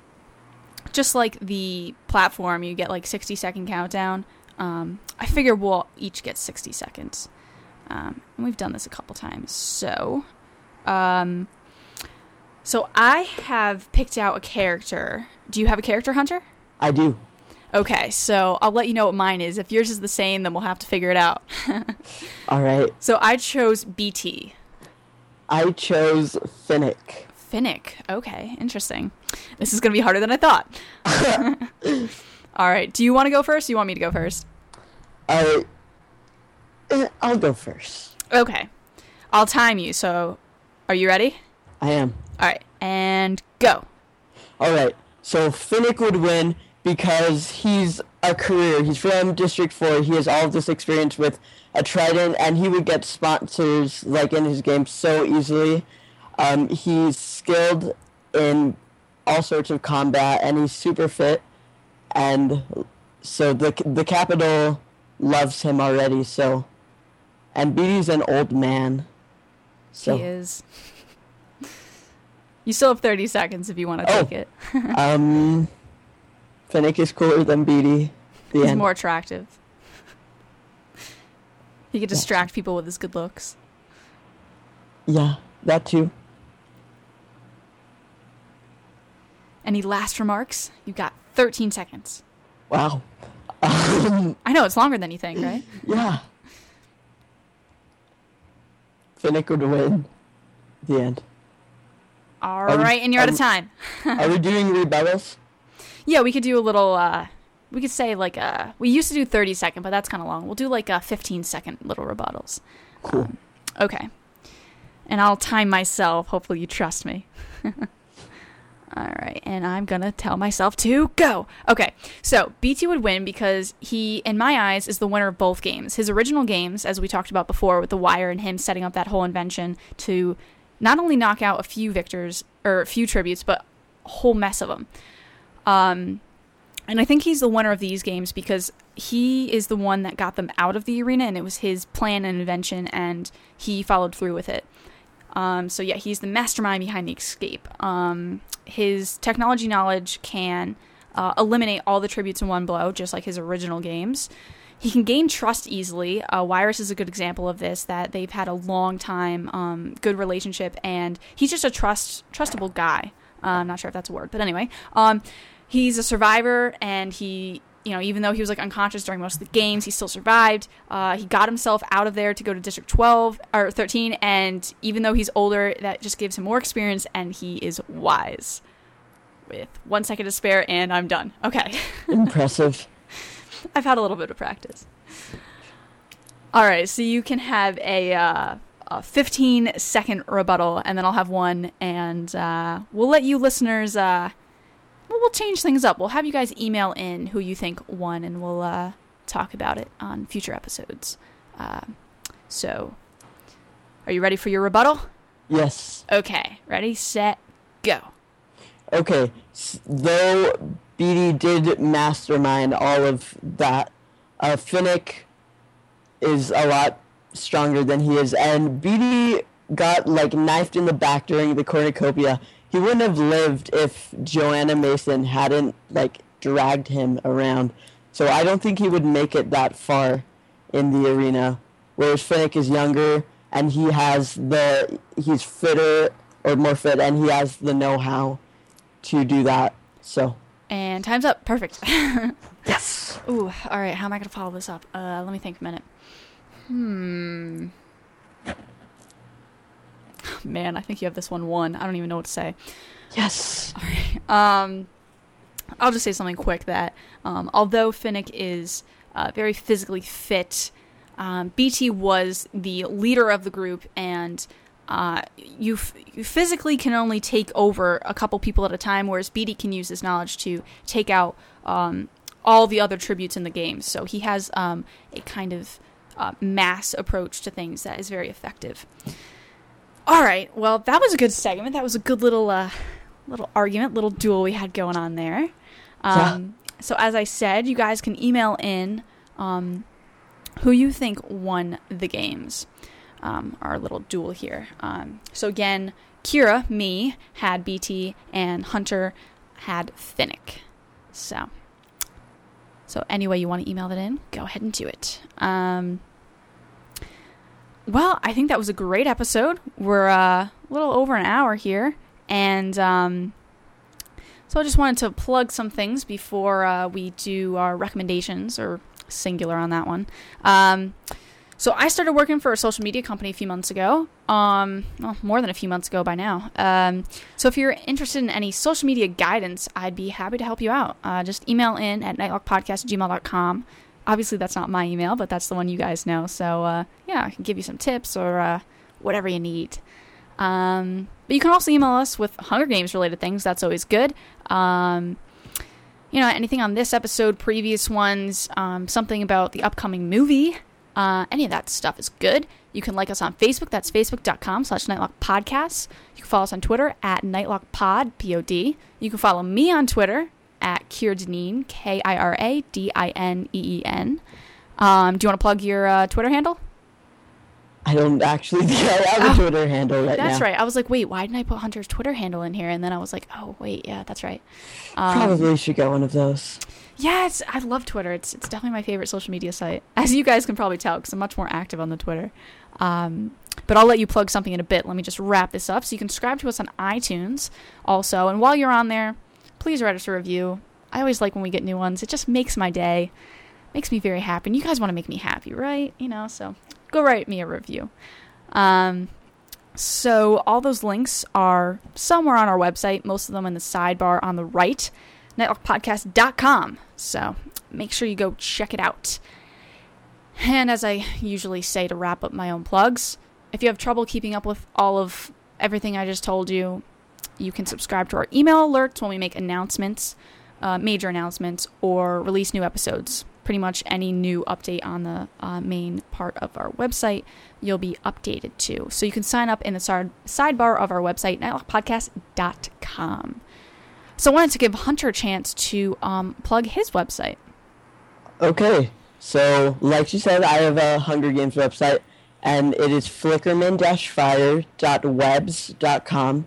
just like the platform, you get like 60 second countdown. Um, I figure we'll each get 60 seconds. Um, and we've done this a couple times. So, um, so I have picked out a character. Do you have a character, Hunter? I do. Okay, so I'll let you know what mine is. If yours is the same, then we'll have to figure it out. All right. So I chose Beetee. I chose Finnick. Finnick. Okay, interesting. This is going to be harder than I thought. All right. Do you want to go first? Or you want me to go first? I, eh, I'll go first. Okay. I'll time you. So, are you ready? I am. All right. And go. All right. So Finnick would win because he's a career. He's from District 4. He has all of this experience with a Trident, and he would get sponsors like in his game so easily. Um, he's skilled in all sorts of combat, and he's super fit. And so the the Capitol loves him already. So, and Beetee's an old man. So He is. You still have 30 seconds if you want to Oh. take it. um, Finnick is cooler than Beetee. The He's end. more attractive. He could distract people with his good looks. Yeah, that too. Any last remarks? You've got 13 seconds. Wow. Um, I know it's longer than you think, right? yeah. Finnick would win. The end. All Are we- and you're out of time. Are we doing rebuttals? Yeah, we could do a little. uh We could say like uh We used to do 30 second, but that's kind of long. We'll do like a 15 second little rebuttals. Cool. Okay. And I'll time myself. Hopefully, you trust me. All right, and I'm gonna tell myself to go. Okay, so Beetee would win because he, in my eyes, is the winner of both games. His original games, as we talked about before, with the wire and him setting up that whole invention to not only knock out a few victors or a few tributes, but a whole mess of them. Um, and I think he's the winner of these games because he is the one that got them out of the arena, and it was his plan and invention, and he followed through with it. Um, so yeah, he's the mastermind behind the escape. Um, his technology knowledge can uh, eliminate all the tributes in one blow, just like his original games. He can gain trust easily. Uh, Wiress is a good example of this. That they've had a long time, um, good relationship, and he's just a trust trustable guy. Uh, I'm not sure if that's a word, but anyway, um, he's a survivor, and he, you know, even though he was like unconscious during most of the games, he still survived. Uh, he got himself out of there to go to District 12 or 13, and even though he's older, that just gives him more experience, and he is wise. With one second to spare, and I'm done. Okay. Impressive. I've had a little bit of practice. All right, so you can have a, uh, a 15 second rebuttal, and then I'll have one, and uh, we'll let you listeners. Uh, well, we'll change things up. We'll have you guys email in who you think won, and we'll uh, talk about it on future episodes. Uh, so, are you ready for your rebuttal? Yes. Okay, ready, set, go. Okay, though Beetee did mastermind all of that, uh, Finnick is a lot stronger than he is, and Beetee got like knifed in the back during the cornucopia. He wouldn't have lived if Johanna Mason hadn't like dragged him around. So I don't think he would make it that far in the arena. Whereas Finnick is younger and he has the he's fitter or more fit and he has the know-how to do that. So And time's up. Perfect. yes. Ooh, all right. How am I going to follow this up? Uh, let me think a minute. Hmm. Man, I think you have this one won. I don't even know what to say. Yes. All right. Um, I'll just say something quick that um, although Finnick is uh, very physically fit, um, Beetee was the leader of the group, and uh, you, f- you physically can only take over a couple people at a time, whereas Beetee can use his knowledge to take out um, all the other tributes in the game. So he has um, a kind of uh, mass approach to things that is very effective. All right, well, that was a good segment. That was a good little uh, little argument, little duel we had going on there. Um, so as I said, you guys can email in um, who you think won the games. Um, our little duel here. Um, so again, Kira, me, had Beetee, and Hunter had Finnick. So, so any way you want to email that in, go ahead and do it. Um, well, I think that was a great episode. We're uh, a little over an hour here, and um, so I just wanted to plug some things before uh, we do our recommendations, or singular on that one. Um, so I started working for a social media company a few months ago. Um, well, more than a few months ago by now. Um, so if you're interested in any social media guidance, I'd be happy to help you out. Uh, just email in at nightlockpodcast@gmail.com. Obviously, that's not my email, but that's the one you guys know. So uh, yeah, I can give you some tips or uh, whatever you need. Um, but you can also email us with Hunger Games related things. That's always good. Um, you know, anything on this episode, previous ones, um, something about the upcoming movie, uh, any of that stuff is good. You can like us on Facebook. That's facebook.com slash Nightlock Podcasts. You can follow us on Twitter at NightlockPod, P-O-D. P-O-D. You can follow me on Twitter at Kira Dineen, K-I-R-A-D-I-N-E-E-N. Um, do you want to plug your uh, Twitter handle? I don't actually think I have a Oh, Twitter handle right That's now. right. I was like, wait, why didn't I put Hunter's Twitter handle in here? And then I was like, oh, wait, yeah, that's right. Um, Probably should get one of those. It's, I love Twitter. It's it's definitely my favorite social media site, as you guys can probably tell, because I'm much more active on the Twitter. Um, but I'll let you plug something in a bit. Let me just wrap this up. So you can subscribe to us on iTunes also, and while you're on there, please write us a review. I always like when we get new ones. It just makes my day, makes me very happy. And you guys want to make me happy, right? You know, so go write me a review. Um, so all those links are somewhere on our website. Most of them in the sidebar on the right nightlockpodcast.com. So make sure you go check it out. And as I usually say to wrap up my own plugs, if you have trouble keeping up with all of everything I just told you, you can subscribe to our email alerts when we make announcements, uh, major announcements, or release new episodes. Pretty much any new update on the uh, main part of our website, you'll be updated to. So you can sign up in the side- sidebar of our website, nightlockpodcast.com. So I wanted to give Hunter a chance to um, plug his website. Okay, so like you said, I have a Hunger Games website, and it is flickerman-fire.webs.com.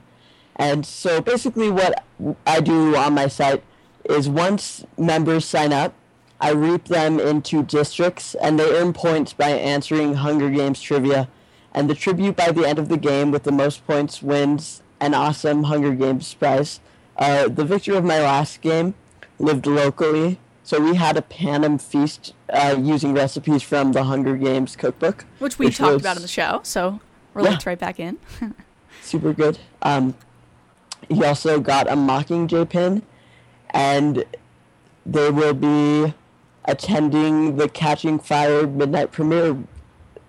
And so basically, what I do on my site is once members sign up, I reap them into districts, and they earn points by answering Hunger Games trivia. And the tribute by the end of the game with the most points wins an awesome Hunger Games prize. Uh, the victor of my last game lived locally, so we had a Panem feast uh, using recipes from the Hunger Games cookbook, Which we Which talked was- about in the show, so we're Yeah. right back in. super good. Um, he also got a Mockingjay pin, and they will be attending the Catching Fire midnight premiere.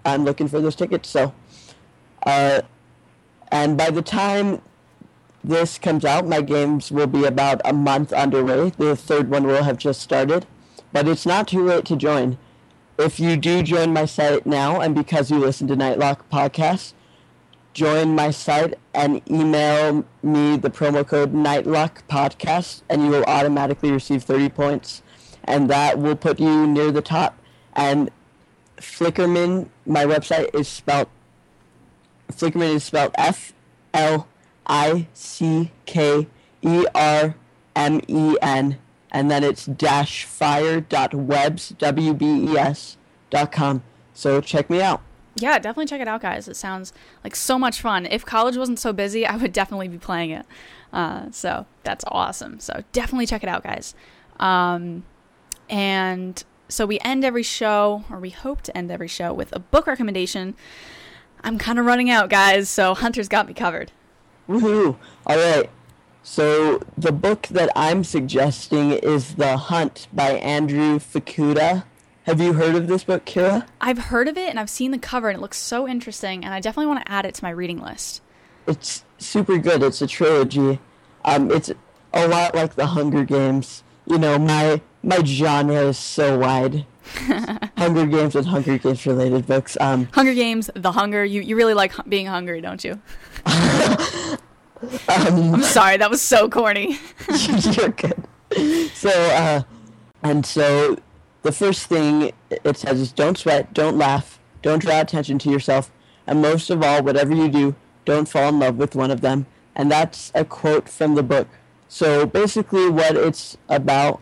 I'm looking for those tickets. So, uh, and by the time this comes out, my games will be about a month underway. The third one will have just started, but it's not too late to join. If you do join my site now, and because you listen to Nightlock podcast, join my site and email me the promo code Nightlock podcast, and you will automatically receive 30 points, and that will put you near the top. And Flickerman, my website is spelled Flickerman is spelled F L I C K E R M E N, and then it's dash fire dot webs w b e s dot com. So check me out. Yeah, definitely check it out, guys. It sounds like so much fun. If college wasn't so busy, I would definitely be playing it. Uh, so that's awesome. So definitely check it out, guys. Um, and so we end every show, or we hope to end every show, with a book recommendation. I'm kind of running out, guys, so Hunter's got me covered. Woohoo! All right. So the book that I'm suggesting is The Hunt by Andrew Fukuda. Have you heard of this book, Kira? I've heard of it and I've seen the cover and it looks so interesting, and I definitely want to add it to my reading list. It's super good. It's a trilogy. Um, it's a lot like The Hunger Games. You know, my my genre is so wide. Hunger Games and Hunger Games related books. Um, Hunger Games, The Hunger. You you really like being hungry, don't you? Um, I'm sorry, that was so corny. You're good. So, uh, and so the first thing it says is don't sweat, don't laugh, don't draw attention to yourself, and most of all, whatever you do, don't fall in love with one of them. And that's a quote from the book. So basically, what it's about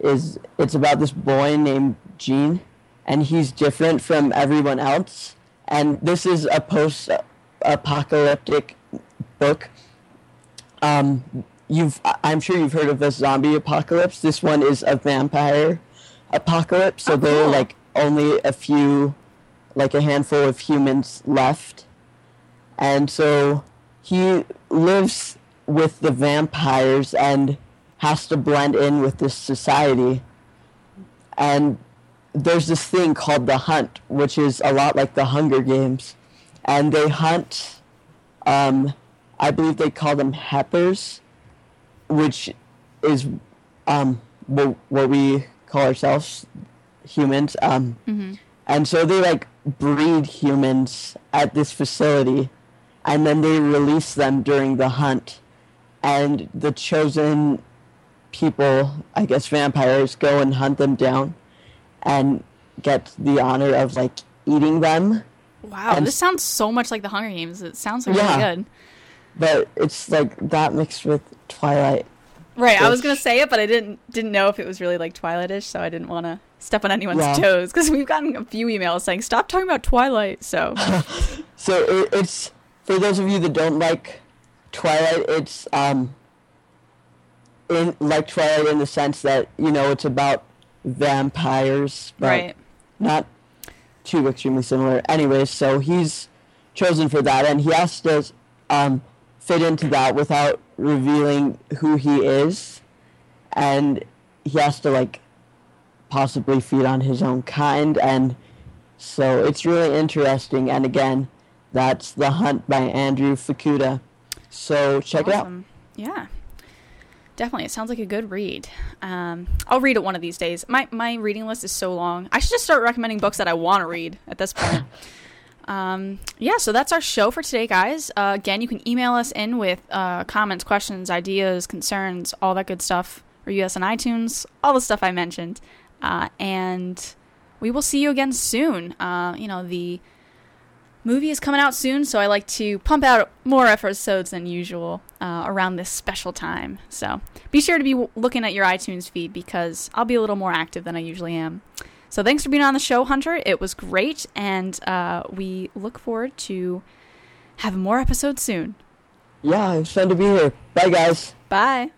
is it's about this boy named Gene, and he's different from everyone else. And this is a post apocalyptic book. Um, you've I'm sure you've heard of the zombie apocalypse. This one is a vampire apocalypse. So Oh, there are like only a few, like a handful of humans left, and so he lives with the vampires and has to blend in with this society. And there's this thing called the hunt, which is a lot like the Hunger Games, and they hunt. Um, I believe they call them hepers, which is um, what, what we call ourselves humans. Um, And so they like breed humans at this facility, and then they release them during the hunt. And the chosen people, I guess vampires, go and hunt them down and get the honor of like eating them. Wow, And- this sounds so much like the Hunger Games. It sounds like Yeah. really good. But it's like that mixed with Twilight. Right, I was gonna say it, but I didn't didn't know if it was really like Twilight-ish, so I didn't want to step on anyone's Yeah. toes because we've gotten a few emails saying stop talking about Twilight. So So it, it's for those of you that don't like Twilight, it's um in like Twilight in the sense that you know it's about vampires, but right, not too extremely similar. Anyways, so he's chosen for that, and he has to um, fit into that without revealing who he is, and he has to like possibly feed on his own kind, and so it's really interesting. And again, that's The Hunt by Andrew Fukuda. So check it out. Yeah, definitely. It sounds like a good read. Um, I'll read it one of these days. My my reading list is so long. I should just start recommending books that I want to read at this point. Um, yeah, so that's our show for today, guys. Uh, again, you can email us in with uh, comments, questions, ideas, concerns, all that good stuff. Review us on iTunes, all the stuff I mentioned. Uh, and we will see you again soon. Uh, you know, the movie is coming out soon, so I like to pump out more episodes than usual uh, around this special time. So be sure to be w- looking at your iTunes feed because I'll be a little more active than I usually am. So thanks for being on the show, Hunter. It was great, and uh, we look forward to having more episodes soon. Yeah, it's fun to be here. Bye, guys. Bye.